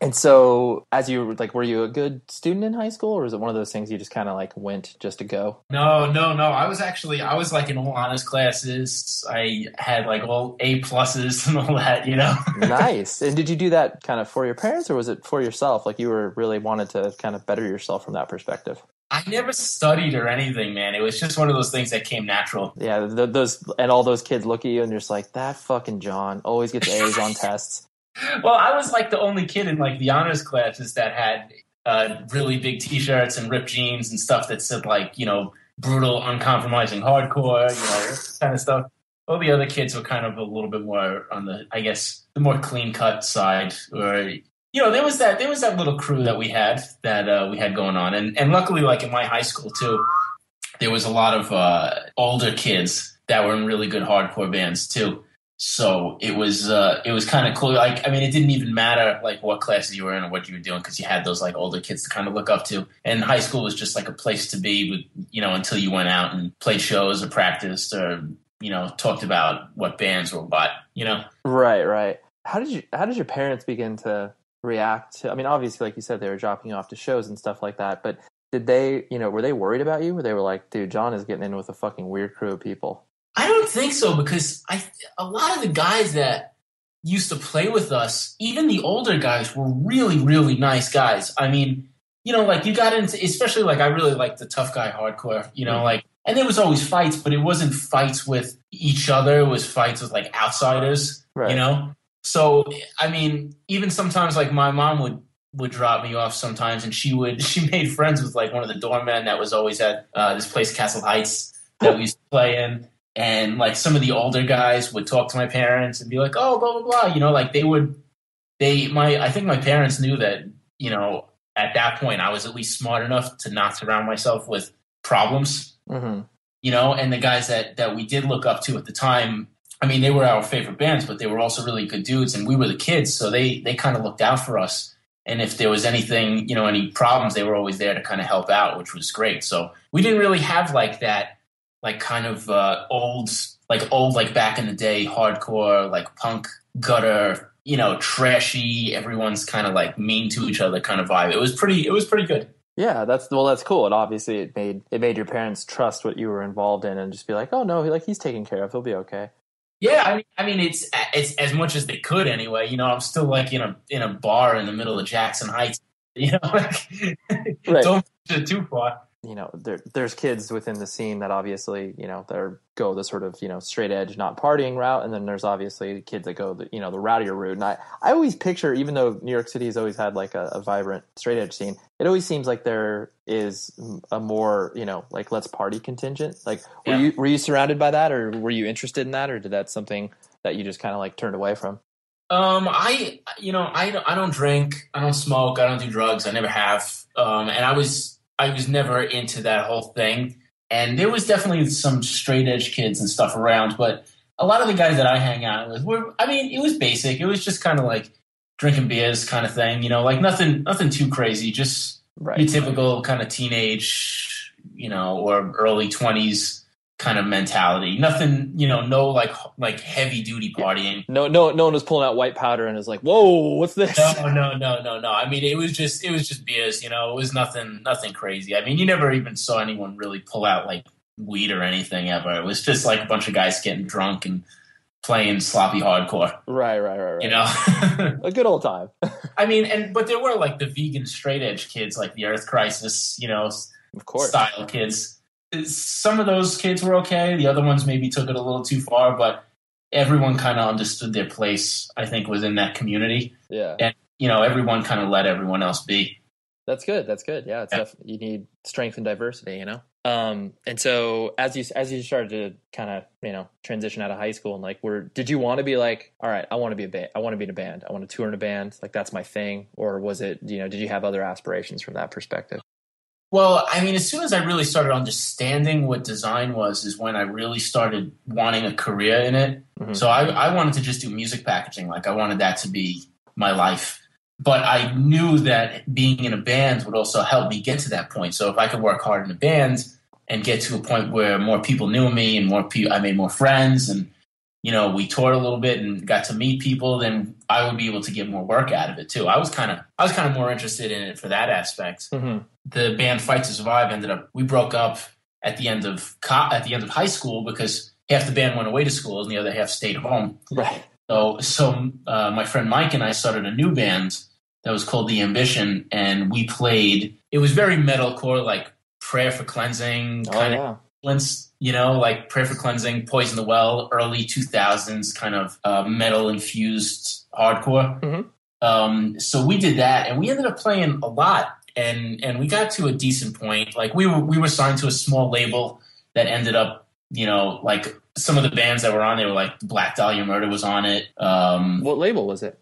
And so as you like were you a good student in high school or was it one of those things you just kind of like went just to go? No, no, no. I was actually I was like in all honors classes. I had like all A pluses and all that, you know. nice. And did you do that kind of for your parents or was it for yourself? Like you were really wanted to kind of better yourself from that perspective? I never studied or anything, man. It was just one of those things that came natural. Yeah, th- those and all those kids look at you and you're just like that fucking John always gets A's on tests. Well, I was like the only kid in like the honors classes that had uh, really big T-shirts and ripped jeans and stuff that said like you know brutal, uncompromising hardcore, you know kind of stuff. All the other kids were kind of a little bit more on the, I guess, the more clean cut side, or you know, there was that there was that little crew that we had that uh, we had going on, and and luckily, like in my high school too, there was a lot of uh, older kids that were in really good hardcore bands too. So it was uh, it was kind of cool. Like I mean, it didn't even matter like what classes you were in or what you were doing because you had those like older kids to kind of look up to. And high school was just like a place to be, with, you know, until you went out and played shows or practiced or you know talked about what bands were what. You know, Right, right. How did you how did your parents begin to react to I mean obviously like you said they were dropping you off to shows and stuff like that, but did they, you know, were they worried about you? Where they were like, dude, John is getting in with a fucking weird crew of people. I don't think so because I a lot of the guys that used to play with us, even the older guys, were really really nice guys. I mean, you know, like you got into, especially like I really like the tough guy hardcore. You know, mm-hmm. like and there was always fights, but it wasn't fights with each other. It was fights with like outsiders. Right. You know, so I mean, even sometimes like my mom would would drop me off sometimes, and she would she made friends with like one of the doormen that was always at uh, this place Castle Heights that we used to play in. And like some of the older guys would talk to my parents and be like, "Oh, blah blah blah," you know, like they would. They my I think my parents knew that you know at that point I was at least smart enough to not surround myself with problems Mm-hmm. you know and the guys that that we did look up to at the time i mean they were our favorite bands but they were also really good dudes and we were the kids so they they kind of looked out for us and if there was anything you know any problems they were always there to kind of help out which was great so we didn't really have like that like kind of uh old like old like back in the day hardcore like punk gutter you know trashy everyone's kind of like mean to each other kind of vibe it was pretty it was pretty good Yeah, that's well, that's cool. And obviously, it made it made your parents trust what you were involved in, and just be like, "Oh no, like he's taken care of. He'll be okay." Yeah, I mean, I mean, it's it's as much as they could anyway. You know, I'm still like in a in a bar in the middle of Jackson Heights. You know, like Right. don't push it too far. You know, there, there's kids within the scene that obviously, you know, they go the sort of you know straight edge, not partying route, and then there's obviously kids that go the you know the rowdier route. And I I always picture, even though New York City has always had like a, a vibrant straight edge scene, it always seems like there is a more you know like let's party contingent. Like, were Yeah. you were you surrounded by that, or were you interested in that, or did that something that you just kind of like turned away from? Um, I you know I I don't drink, I don't smoke, I don't do drugs, I never have. Um, and I was I was never into that whole thing. And there was definitely some straight edge kids and stuff around, but a lot of the guys that I hang out with were I mean it was basic. It was just kind of like drinking beers kind of thing, you know, like nothing nothing too crazy, just Right. your typical kind of teenage, you know, or early twenties kind of mentality. Nothing, you know, no like like heavy duty partying. No, no, no one was pulling out white powder and is like, "Whoa, what's this?" No, no, no, no, no. I mean, it was just it was just beers. You know, it was nothing nothing crazy. I mean, you never even saw anyone really pull out like weed or anything ever. It was just like a bunch of guys getting drunk and playing sloppy hardcore. Right, right, right, right. You know. a good old time. I mean, and but there were like the vegan straight edge kids, like the Earth Crisis, you know, Of course. style kids. Some of those kids were okay. The other ones maybe took it a little too far, but everyone kind of understood their place. I think within that community, Yeah. and you know, everyone kind of let everyone else be. That's good. That's good. Yeah, it's Yeah. def- you need strength and diversity, you know. Um, and so as you as you started to kind of you know transition out of high school and like, were did you want to be like, all right, I want to be a band, I want to be in a band, I want to tour in a band, like that's my thing, or was it you know did you have other aspirations from that perspective? Well, I mean, as soon as I really started understanding what design was, is when I really started wanting a career in it. Mhm. So I, I wanted to just do music packaging. Like I wanted that to be my life. But I knew that being in a band would also help me get to that point. So if I could work hard in a band and get to a point where more people knew me and more people, I made more friends and you know we toured a little bit and got to meet people, then I would be able to get more work out of it too. I was kind of I was kind of more interested in it for that aspect Mhm. the band Fight to Survive ended up we broke up at the end of co- at the end of high school because half the band went away to school and the other half stayed home. Right. So so uh, my friend Mike and I started a new band that was called The Ambition, and we played. It was very metalcore, like Prayer for Cleansing, Oh kind yeah. of you know, like Prayer for Cleansing, Poison the Well, early two thousands kind of uh, metal infused hardcore. Mhm. Um, so we did that, and we ended up playing a lot, and and we got to a decent point. Like we were we were signed to a small label that ended up, you know, like some of the bands that were on there were like Black Dahlia Murder was on it. Um, What label was it?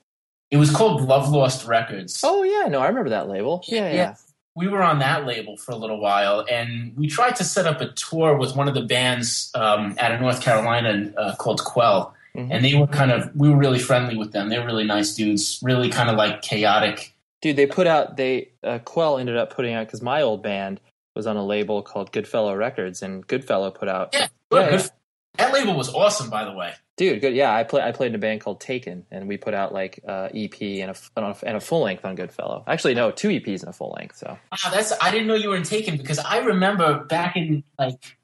it was called Love Lost Records. Oh yeah, no, I remember that label. Yeah, yeah. We were on that label for a little while, and we tried to set up a tour with one of the bands um, out of North Carolina uh, called Quell. Mhm. And they were kind of, we were really friendly with them. They were really nice dudes, really kind of like chaotic. Dude, they put out they uh, Quell ended up putting out because my old band was on a label called Goodfellow Records, and Goodfellow put out. Yeah, Yeah, yeah. That label was awesome, by the way. Dude, good. Yeah, I play. I played in a band called Taken, and we put out like uh, EP and a and a, full length on Goodfellow. Actually, no, two EPs and a full length. So Wow, that's I didn't know you were in Taken because I remember back in like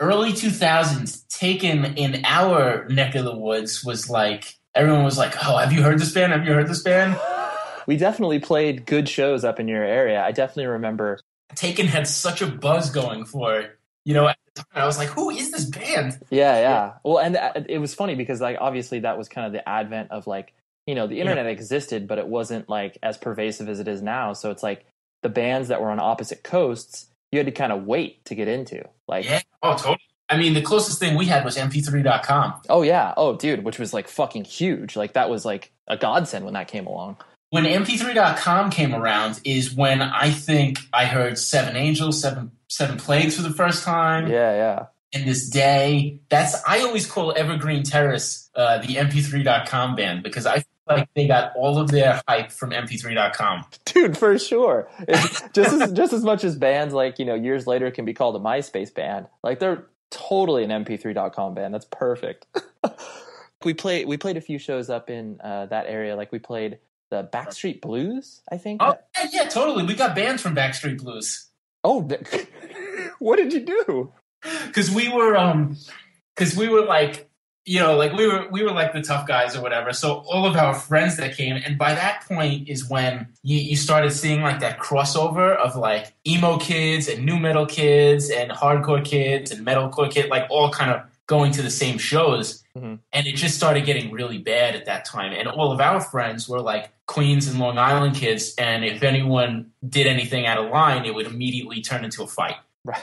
early 2000s, Taken in our neck of the woods was like everyone was like, "Oh, have you heard this band? Have you heard this band?" we definitely played good shows up in your area. I definitely remember. Taken had such a buzz going for it. You know, at the time, I was like, "Who is this band?" Yeah, yeah. Well, and uh, it was funny because like obviously that was kind of the advent of like you know the internet existed, but it wasn't like as pervasive as it is now. So it's like the bands that were on opposite coasts, you had to kind of wait to get into. Like, Yeah. Oh, totally. I mean, the closest thing we had was MP3.com. oh yeah, oh dude, which was like fucking huge. Like that was like a godsend when that came along. When MP3.com came around, is when I think I heard Seven Angels, Seven Seven Plagues for the first time. Yeah, yeah. in this day. That's I always call Evergreen Terrace uh, the MP3.com band because I feel like they got all of their hype from MP3.com. dude for sure It's just as just as much as bands like you know years later can be called a myspace band like they're totally an mp3.com band that's perfect we played we played a few shows up in uh, that area like we played the backstreet blues i think Oh yeah, yeah, totally. We got bands from Backstreet Blues oh what did you do because we were um because we were like you know like we were we were like the tough guys or whatever. So all of our friends that came, and by that point is when you, you started seeing like that crossover of like emo kids and new metal kids and hardcore kids and metalcore kids, like all kind of going to the same shows. Mhm. And it just started getting really bad at that time. And all of our friends were like Queens and Long Island kids. And if anyone did anything out of line, it would immediately turn into a fight. right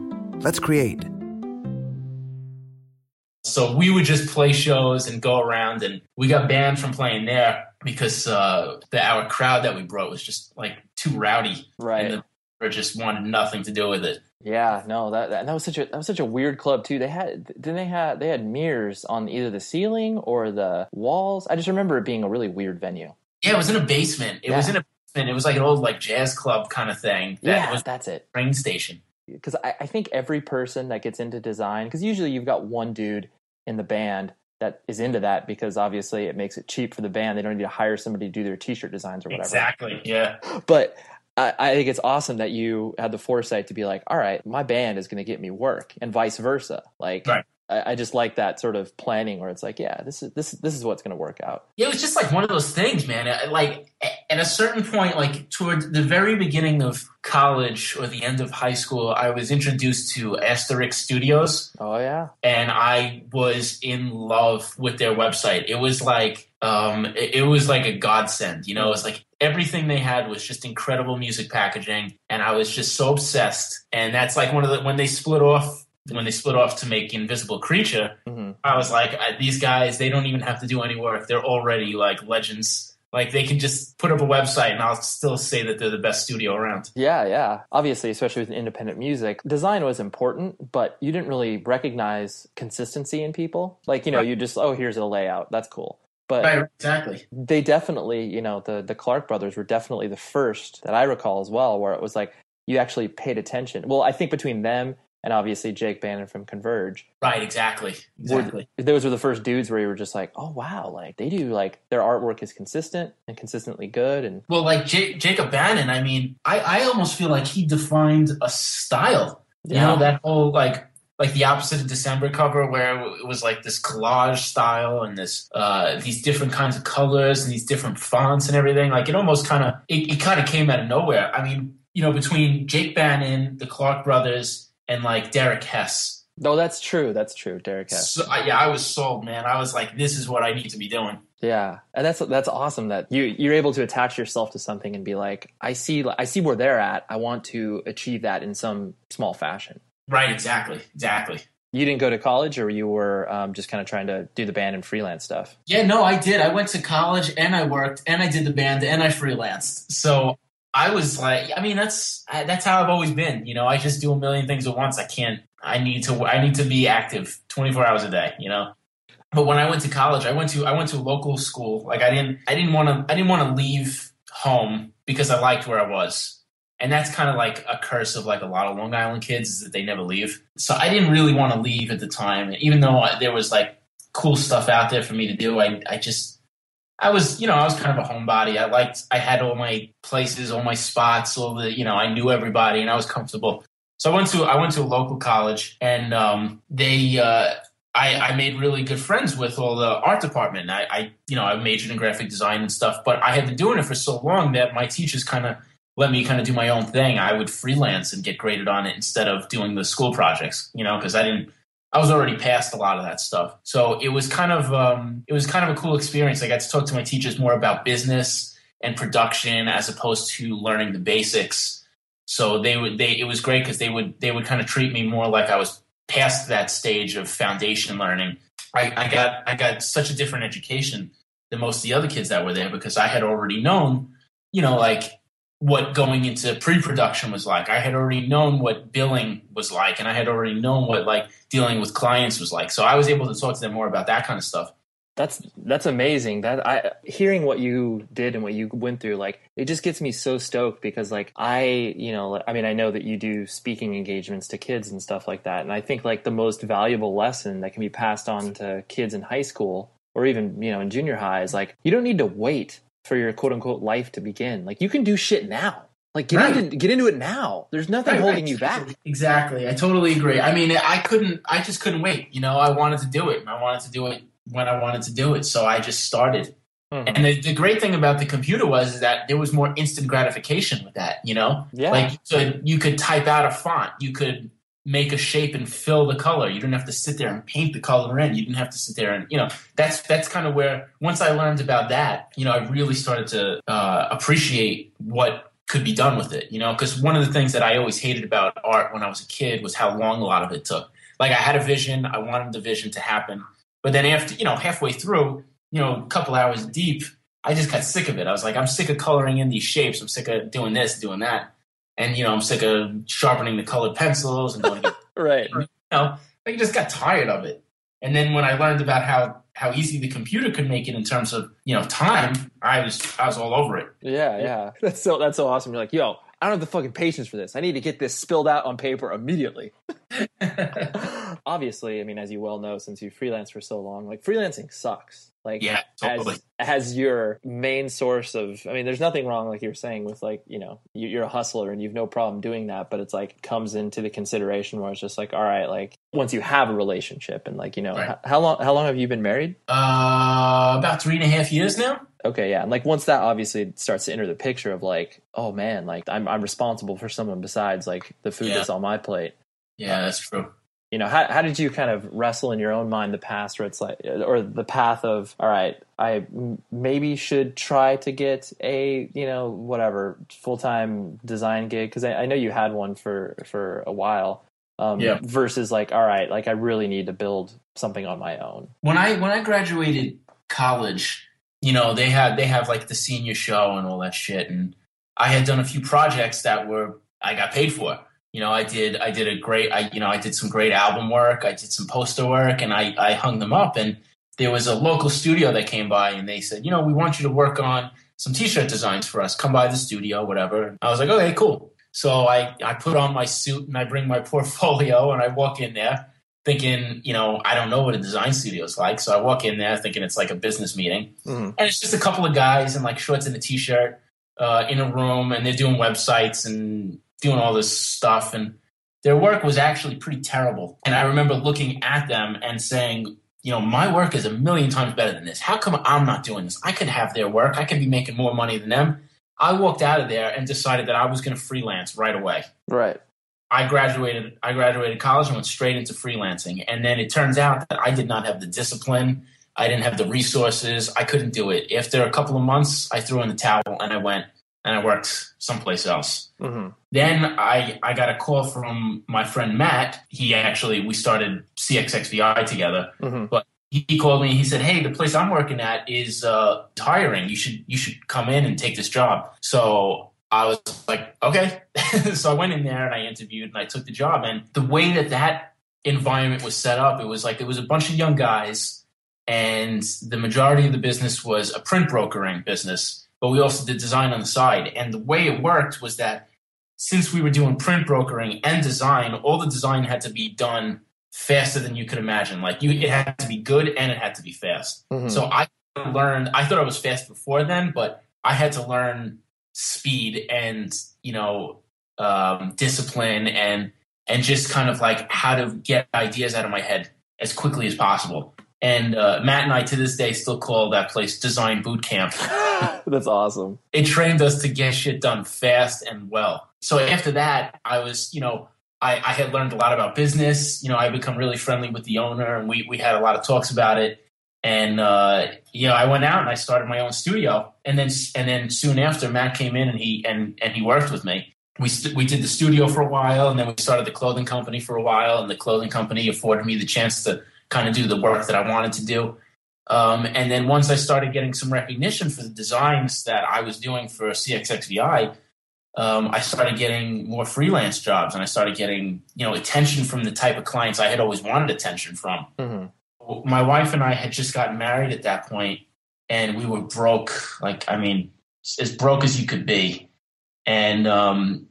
Let's create. So we would just play shows and go around, and we got banned from playing there because uh, the our crowd that we brought was just like too rowdy, Right. And the, or just wanted nothing to do with it. Yeah, no, that, that that was such a that was such a weird club too. They had didn't they had they had mirrors on either the ceiling or the walls. I just remember it being a really weird venue. Yeah, it was in a basement. It was in a basement. It was like an old like jazz club kind of thing. That Yeah, was that's it. Train station. Because I, I think every person that gets into design, because usually you've got one dude in the band that is into that because obviously it makes it cheap for the band. They don't need to hire somebody to do their t-shirt designs or whatever. Exactly. Yeah. But I, I think it's awesome that you had the foresight to be like, all right, my band is going to get me work, and vice versa. Like, I, I just like that sort of planning where it's like, yeah, this is this this is what's going to work out. Yeah, it was just like one of those things, man. Like at a certain point, like toward the very beginning of college or the end of high school, I was introduced to Asterik Studios. Oh yeah, and I was in love with their website. It was like um, it, it was like a godsend. You know, it was like everything they had was just incredible music packaging, and I was just so obsessed. And that's like one of the when they split off when they split off to make Invisible Creature. I was like, uh, these guys, they don't even have to do any work. They're already like legends. Like they can just put up a website, and I'll still say that they're the best studio around. Yeah, yeah. Obviously, especially with independent music, design was important, but you didn't really recognize consistency in people. Like, you know, you just, oh, here's a layout. That's cool. But Right, exactly. they definitely, you know, the the Clark brothers were definitely the first that I recall as well, where it was like you actually paid attention. Well, I think between them and obviously Jake Bannon from Converge, Right, exactly, were- exactly. those were the first dudes where you were just like, oh wow, like they do like their artwork is consistent and consistently good, and Well, like J- Jacob Bannon, I mean, I, I almost feel like he defined a style. You Yeah. know, that whole like like the opposite of December cover, where it was like this collage style and this uh, these different kinds of colors and these different fonts and everything. Like it almost kind of it, it kind of came out of nowhere. I mean, you know, between Jake Bannon, the Clark brothers, and like Derek Hess. no, that's true, that's true, Derek Hess. So, yeah, I was sold, man. I was like, this is what I need to be doing. Yeah, and that's that's awesome that you you're able to attach yourself to something and be like, I see I see where they're at. I want to achieve that in some small fashion. Right, exactly, exactly. You didn't go to college, or you were um, just kind of trying to do the band and freelance stuff. Yeah, no, I did. I went to college and I worked and I did the band and I freelanced. So I was like, I mean, that's that's how I've always been. You know, I just do a million things at once. I can't. I need to. I need to be active twenty four hours a day. You know. But when I went to college, I went to I went to a local school. Like I didn't I didn't want to I didn't want to leave home because I liked where I was. And that's kind of like a curse of like a lot of Long Island kids is that they never leave. So I didn't really want to leave at the time, even though I, there was like cool stuff out there for me to do. I I just I was you know I was kind of a homebody. I liked I had all my places, all my spots, all the you know I knew everybody and I was comfortable. So I went to I went to a local college and um, they uh, I, I made really good friends with all the art department. I, I you know I majored in graphic design and stuff, but I had been doing it for so long that my teachers kind of let me kind of do my own thing. I would freelance and get graded on it instead of doing the school projects, you know, because I didn't. I was already past a lot of that stuff, so it was kind of um, it was kind of a cool experience. I got to talk to my teachers more about business and production as opposed to learning the basics. So they would they it was great because they would they would kind of treat me more like I was past that stage of foundation learning. I, I got I got such a different education than most of the other kids that were there because I had already known, you know, like what going into pre-production was like. I had already known what billing was like, and I had already known what like dealing with clients was like. So I was able to talk to them more about that kind of stuff. That's that's amazing. That I hearing what you did and what you went through, like it just gets me so stoked because like I, you know, I mean I know that you do speaking engagements to kids and stuff like that, and I think like the most valuable lesson that can be passed on to kids in high school or even you know in junior high is like you don't need to wait for your quote unquote life to begin. Like you can do shit now. Like get Right. into get into it now. There's nothing Right, holding right. you back. Exactly. I totally agree. I mean, I couldn't. I just couldn't wait. You know, I wanted to do it, I wanted to do it when I wanted to do it. So I just started. Mm-hmm. And the, the great thing about the computer was is that there was more instant gratification with that. You know, Yeah. like so you could type out a font, you could make a shape and fill the color. You didn't have to sit there and paint the color in. You didn't have to sit there and you know that's that's kind of where once I learned about that, you know, I really started to uh, appreciate what could be done with it. You know, because one of the things that I always hated about art when I was a kid was how long a lot of it took. Like I had a vision, I wanted the vision to happen, but then after you know halfway through, you know, a couple hours deep, I just got sick of it. I was like, I'm sick of coloring in these shapes. I'm sick of doing this, doing that, and you know, I'm sick of sharpening the colored pencils and doing it. Right. You know, I just got tired of it. And then when I learned about how how easy the computer could make it in terms of you know time, I was I was all over it. Yeah, yeah. That's so that's so awesome. You're like, yo, I don't have the fucking patience for this. I need to get this spilled out on paper immediately. Obviously, I mean, as you well know, since you freelance for so long, like freelancing sucks. Like, Yeah, totally. as, as your main source of, I mean, there's nothing wrong, like you were saying, with like, you know, you- you're a hustler and you've no problem doing that, but it's like comes into the consideration where it's just like, all right, like once you have a relationship and like, you know, Right. h- how long, how long have you been married? Uh, about three and a half years now. Okay, yeah, and like once that obviously starts to enter the picture of like, oh man, like I'm I'm responsible for someone besides like the food Yeah. that's on my plate. Yeah, that's true. You know, how how did you kind of wrestle in your own mind the past, where it's like, or the path of, all right, I maybe should try to get a you know whatever full time design gig because I, I know you had one for for a while. Um, Yeah. Versus like, all right, like I really need to build something on my own. when I when I graduated college, you know, they have they have like the senior show and all that shit, and I had done a few projects that were I got paid for. You know, I did I did a great I you know I did some great album work, I did some poster work, and I I hung them up. And there was a local studio that came by, and they said, you know, we want you to work on some T-shirt designs for us. Come by the studio, whatever. I was like, okay, cool. So I I put on my suit and I bring my portfolio and I walk in there thinking, you know, I don't know what a design studio is like. So I walk in there thinking it's like a business meeting. And it's just a couple of guys in like shorts and a t shirt uh, in a room, and they're doing websites and doing all this stuff. And their work was actually pretty terrible. And I remember looking at them and saying, you know, my work is a million times better than this. How come I'm not doing this? I could have their work, I could be making more money than them. I walked out of there and decided that I was going to freelance right away. Right. I graduated I graduated college and went straight into freelancing. And then it turns out that I did not have the discipline. I didn't have the resources. I couldn't do it. After a couple of months, I threw in the towel and I went and I worked someplace else. Mm-hmm. Then I, I got a call from my friend Matt. He actually we started CXXVI together. Mm-hmm. But he, called me. He said, "Hey, the place I'm working at is uh, hiring. You should you should come in and take this job." So I was like, "Okay." so I went in there and I interviewed and I took the job. And the way that that environment was set up, it was like it was a bunch of young guys, and the majority of the business was a print brokering business. But we also did design on the side. And the way it worked was that since we were doing print brokering and design, all the design had to be done faster than you could imagine. Like you, it had to be good and it had to be fast. Mhm. So I learned. I thought I was fast before then, but I had to learn speed and you know um, discipline and and just kind of like how to get ideas out of my head as quickly as possible. And uh, Matt and I to this day still call that place Design Boot Camp. That's awesome. It trained us to get shit done fast and well. So after that, I was, you know, I, I had learned a lot about business. You know, I become really friendly with the owner, and we we had a lot of talks about it. And uh, you know, I went out and I started my own studio, and then and then soon after, Matt came in and he and and he worked with me. We st- we did the studio for a while, and then we started the clothing company for a while, and the clothing company afforded me the chance to kind of do the work that I wanted to do. Um, and then once I started getting some recognition for the designs that I was doing for CXXVI, um, I started getting more freelance jobs, and I started getting you know attention from the type of clients I had always wanted attention from. Mm-hmm. My wife and I had just gotten married at that point, and we were broke. Like I mean, as broke as you could be. And um,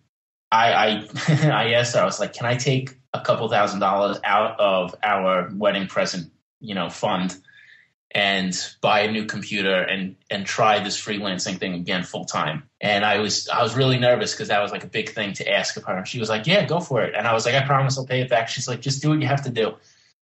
I, I, I asked her, I was like, "Can I take a couple thousand dollars out of our wedding present, you know, fund?" and buy a new computer and and try this freelancing thing again full time. And I was I was really nervous because that was like a big thing to ask of her. She was like, "Yeah, go for it." And I was like, "I promise I'll pay it back." She's like, "Just do what you have to do."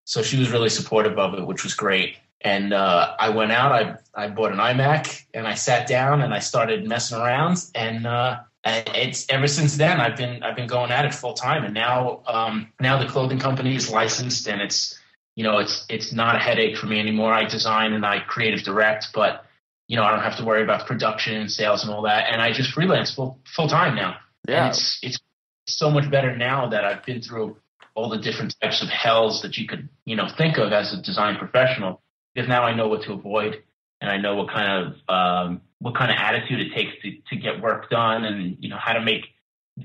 So she was really supportive of it, which was great. And uh, I went out. I I bought an iMac and I sat down and I started messing around. And uh, it's ever since then I've been I've been going at it full time. And now um, now the clothing company is licensed and it's you know it's it's not a headache for me anymore. I design and I creative direct, but you know I don't have to worry about production and sales and all that. And I just freelance full full time now. Yeah. And it's it's so much better now that I've been through all the different types of hells that you could you know think of as a design professional because now I know what to avoid and I know what kind of um, what kind of attitude it takes to, to get work done and you know how to make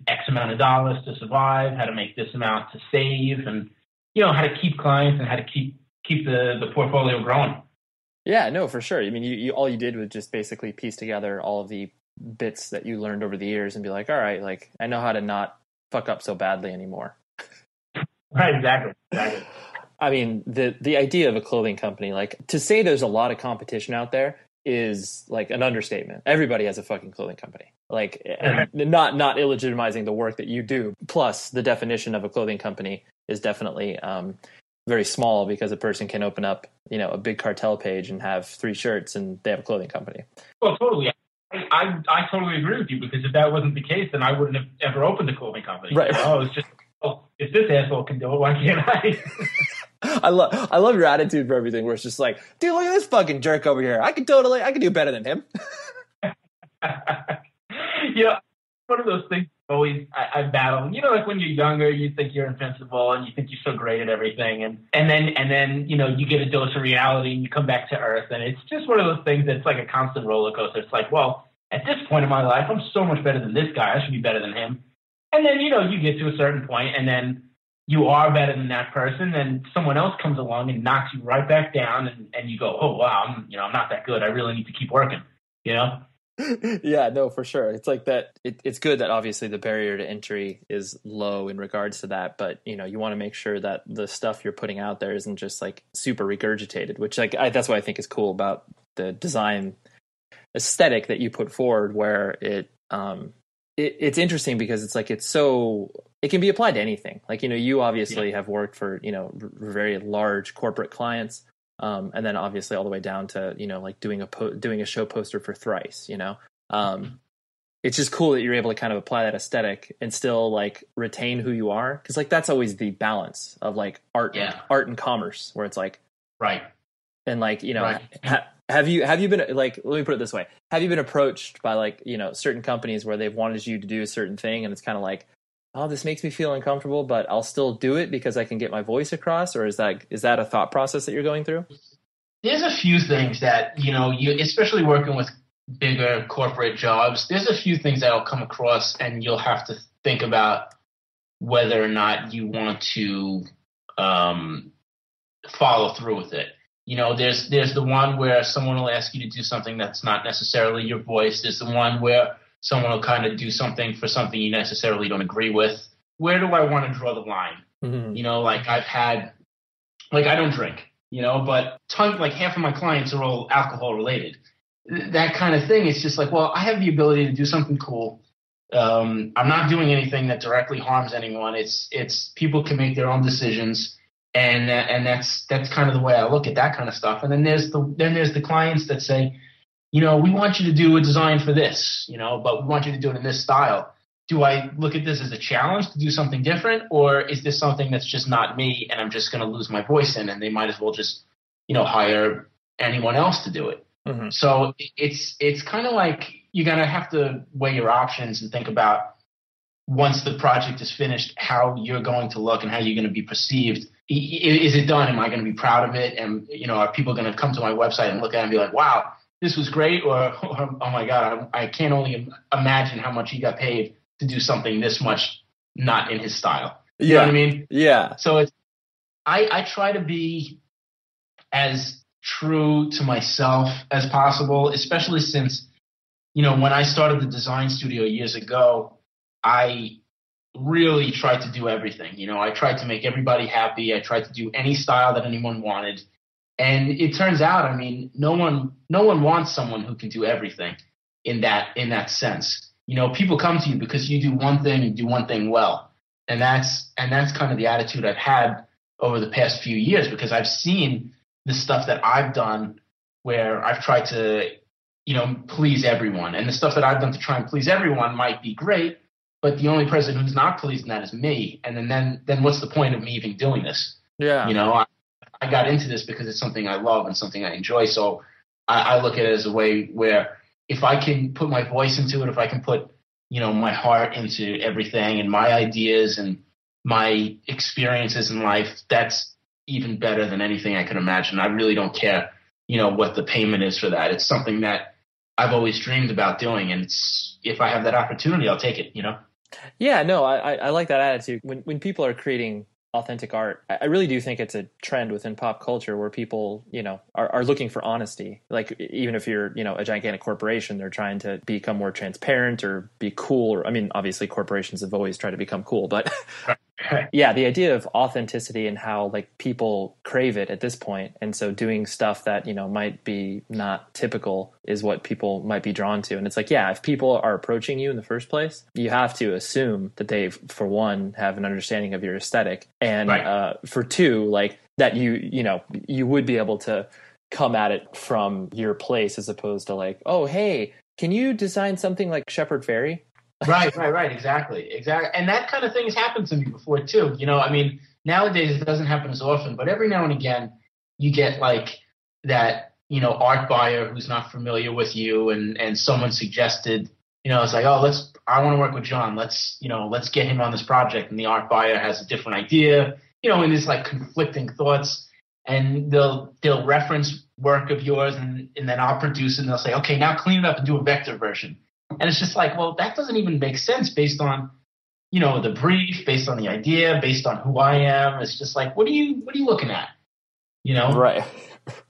X amount of dollars to survive, how to make this amount to save, and you know how to keep clients and how to keep keep the the portfolio growing. Yeah, no, for sure. I mean, you, you all you did was just basically piece together all of the bits that you learned over the years and be like, all right, like I know how to not fuck up so badly anymore. Right, exactly. exactly. I mean, the the idea of a clothing company, like to say there's a lot of competition out there is like an understatement. Everybody has a fucking clothing company. Like and not not illegitimizing the work that you do. Plus, the definition of a clothing company is definitely um, very small because a person can open up, you know, a big cartel page and have three shirts and they have a clothing company. Well, totally. I, I, I totally agree with you because if that wasn't the case, then I wouldn't have ever opened a clothing company. Right. You know, it's just, oh, this asshole can do it, why can't I? I love I love your attitude for everything where it's just like, dude, look at this fucking jerk over here. I could totally I could do better than him. yeah, one of those things always I, I battle. You know, like when you're younger, you think you're invincible and you think you're so great at everything, and and then and then you know you get a dose of reality and you come back to earth, and it's just one of those things that's like a constant roller coaster. It's like, well, at this point in my life, I'm so much better than this guy. I should be better than him. And then you know you get to a certain point, and then you are better than that person, and someone else comes along and knocks you right back down, and, and you go, oh wow, I'm you know I'm not that good. I really need to keep working. You know. yeah, no, for sure. It's like that. It, it's good that obviously the barrier to entry is low in regards to that, but you know, you want to make sure that the stuff you're putting out there isn't just like super regurgitated. Which like I, that's what I think is cool about the design aesthetic that you put forward, where it um it, it's interesting because it's like it's so it can be applied to anything. Like you know, you obviously yeah. have worked for you know r- very large corporate clients. Um, and then obviously all the way down to you know like doing a po- doing a show poster for Thrice, you know. Um, it's just cool that you're able to kind of apply that aesthetic and still like retain who you are because like that's always the balance of like art yeah. and, art and commerce where it's like right and like you know Right. ha- have you have you been like let me put it this way. Have you been approached by like you know certain companies where they've wanted you to do a certain thing and it's kind of like oh this makes me feel uncomfortable but I'll still do it because I can get my voice across or is that is that a thought process that you're going through? There's a few things that you know you especially working with bigger corporate jobs there's a few things that'll come across and you'll have to think about whether or not you want to um, follow through with it you know there's there's the one where someone will ask you to do something that's not necessarily your voice. There's the one where someone will kind of do something for something you necessarily don't agree with. Where do i want to draw the line? Mm-hmm. you know like i've had like i don't drink you know but ton, like half of my clients are all alcohol related. That kind of thing it's just like well i have the ability to do something cool. Um, i'm not doing anything that directly harms anyone. It's it's people can make their own decisions and uh, and that's that's kind of the way i look at that kind of stuff and then there's the then there's the clients that say you know we want you to do a design for this you know but we want you to do it in this style do I look at this as a challenge to do something different, or is this something that's just not me and I'm just going to lose my voice in, and they might as well just, you know, hire anyone else to do it? Mm-hmm. So it's it's kind of like you're going to have to weigh your options and think about once the project is finished, how you're going to look and how you're going to be perceived. Is it done? Am I going to be proud of it? And you know, are people going to come to my website and look at it and be like, "Wow, this was great," or, or "Oh my God, I, I can't only imagine how much he got paid." to do something this much not in his style. You yeah. know what I mean? Yeah. So it's I, I try to be as true to myself as possible, especially since, you know, when I started the design studio years ago, I really tried to do everything. You know, I tried to make everybody happy. I tried to do any style that anyone wanted. And it turns out, I mean, no one no one wants someone who can do everything in that in that sense. You know, people come to you because you do one thing and do one thing well. And that's and that's kind of the attitude I've had over the past few years because I've seen the stuff that I've done where I've tried to, you know, please everyone. And the stuff that I've done to try and please everyone might be great, but the only person who's not pleasing that is me. And then then, then what's the point of me even doing this? Yeah. You know, I, I got into this because it's something I love and something I enjoy. So I, I look at it as a way where if I can put my voice into it, if I can put, you know, my heart into everything and my ideas and my experiences in life, that's even better than anything I could imagine. I really don't care, you know, what the payment is for that. It's something that I've always dreamed about doing, and it's if I have that opportunity, I'll take it. You know. Yeah, no, I, I like that attitude. When when people are creating authentic art, I really do think it's a trend within pop culture where people, you know, are, are looking for honesty. Like even if you're, you know, a gigantic corporation, they're trying to become more transparent or be cool. Or I mean, obviously corporations have always tried to become cool, but yeah, the idea of authenticity and how like people crave it at this point, and so doing stuff that you know might be not typical is what people might be drawn to. And it's like, yeah, if people are approaching you in the first place, you have to assume that they, for one, have an understanding of your aesthetic, and Right. uh, for two, like that you you know you would be able to come at it from your place as opposed to like, oh hey, can you design something like Shepard Fairey? Right, right, right. Exactly, exactly. And that kind of thing has happened to me before too. You know, I mean, nowadays it doesn't happen as often, but every now and again you get like that, you know, art buyer who's not familiar with you, and and someone suggested, you know, it's like, oh, let's, I want to work with Jon. Let's, you know, let's get him on this project, and the art buyer has a different idea, you know, and there's like conflicting thoughts, and they'll they'll reference work of yours, and and then I'll produce it, and they'll say, okay, now clean it up and do a vector version. And it's just like, well, that doesn't even make sense based on, you know, the brief, based on the idea, based on who I am. It's just like, what are you, what are you looking at? You know, right?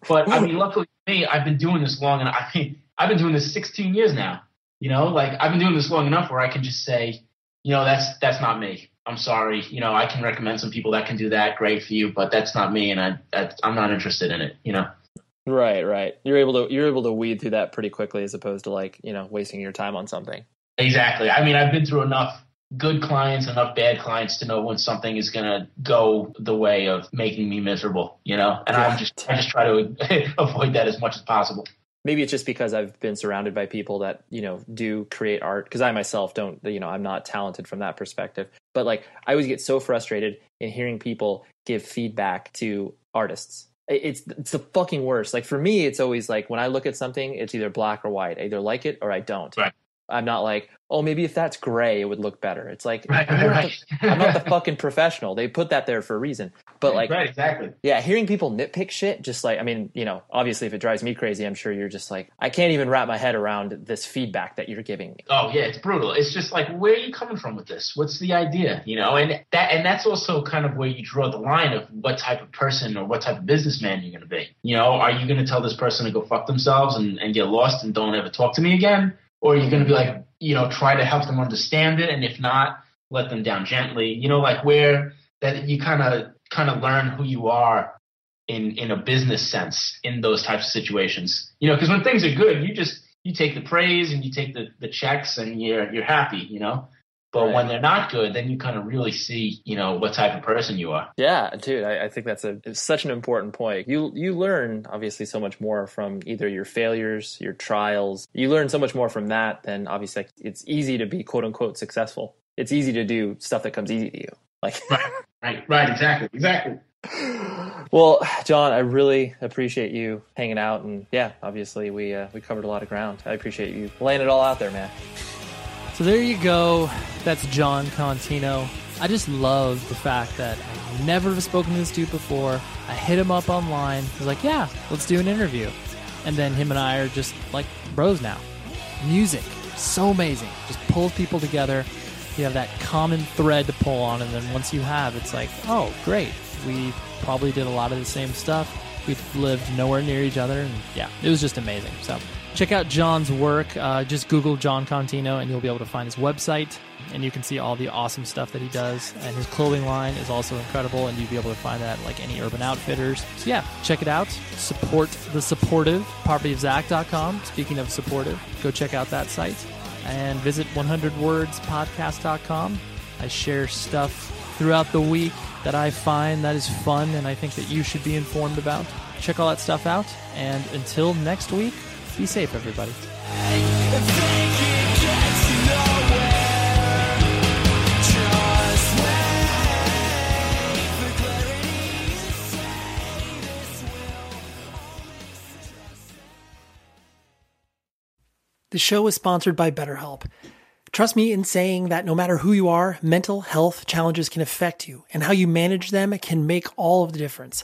But I mean, luckily for me, I've been doing this long, and I mean, I've been doing this 16 years now. You know, like I've been doing this long enough where I can just say, you know, that's that's not me. I'm sorry. You know, I can recommend some people that can do that. Great for you, but that's not me, and I, I I'm not interested in it. You know. Right, right. You're able to you're able to weed through that pretty quickly as opposed to like, you know, wasting your time on something. Exactly. I mean, I've been through enough good clients, enough bad clients to know when something is going to go the way of making me miserable, you know? And I'm just, I just try to avoid that as much as possible. Maybe it's just because I've been surrounded by people that, you know, do create art because I myself don't, you know, I'm not talented from that perspective. But like I always get so frustrated in hearing people give feedback to artists. It- It's it's the fucking worst. Like for me, it's always like when I look at something, it's either black or white. I either like it or I don't. Right. I'm not like, oh, maybe if that's gray, it would look better. It's like Right, I'm, not right, the, I'm not the fucking professional. They put that there for a reason. But like, right, exactly. yeah, hearing people nitpick shit, just like, I mean, you know, obviously if it drives me crazy, I'm sure you're just like, I can't even wrap my head around this feedback that you're giving me. Oh yeah, it's brutal. It's just like, where are you coming from with this? What's the idea? You know, and that and that's also kind of where you draw the line of what type of person or what type of businessman you're going to be. You know, are you going to tell this person to go fuck themselves and, and get lost and don't ever talk to me again, or you're you going to be like, you know, try to help them understand it, and if not, let them down gently. You know, like where that you kind of kind of learn who you are in in a business sense in those types of situations. You know, because when things are good, you just you take the praise and you take the, the checks and you're you're happy, you know. But Right. when they're not good, then you kind of really see, you know, what type of person you are. Yeah, dude, I, I think that's a it's such an important point. You you learn obviously so much more from either your failures, your trials. You learn so much more from that than obviously like, it's easy to be quote unquote successful. It's easy to do stuff that comes easy to you. Like Right, right, exactly, exactly. Well, Jon, I really appreciate you hanging out, and yeah, obviously we uh, we covered a lot of ground. I appreciate you laying it all out there, man. So there you go. That's Jon Contino. I just love the fact that I never have spoken to this dude before. I hit him up online. He's like, "Yeah, let's do an interview." And then him and I are just like bros now. Music, so amazing. Just pulls people together. You have that common thread to pull on, and then once you have, it's like, oh, great. We probably did a lot of the same stuff. We lived nowhere near each other, and yeah, it was just amazing. So Check out Jon's work. Uh, just Google Jon Contino and you'll be able to find his website. And you can see all the awesome stuff that he does. And his clothing line is also incredible. And you'll be able to find that like any Urban Outfitters. So, yeah, check it out. Support the supportive, propertyofzach.com. Speaking of supportive, go check out that site. And visit 100wordspodcast.com. I share stuff throughout the week that I find that is fun and I think that you should be informed about. Check all that stuff out. And until next week, be safe, everybody. The show is sponsored by BetterHelp. Trust me in saying that no matter who you are, mental health challenges can affect you, and how you manage them can make all of the difference.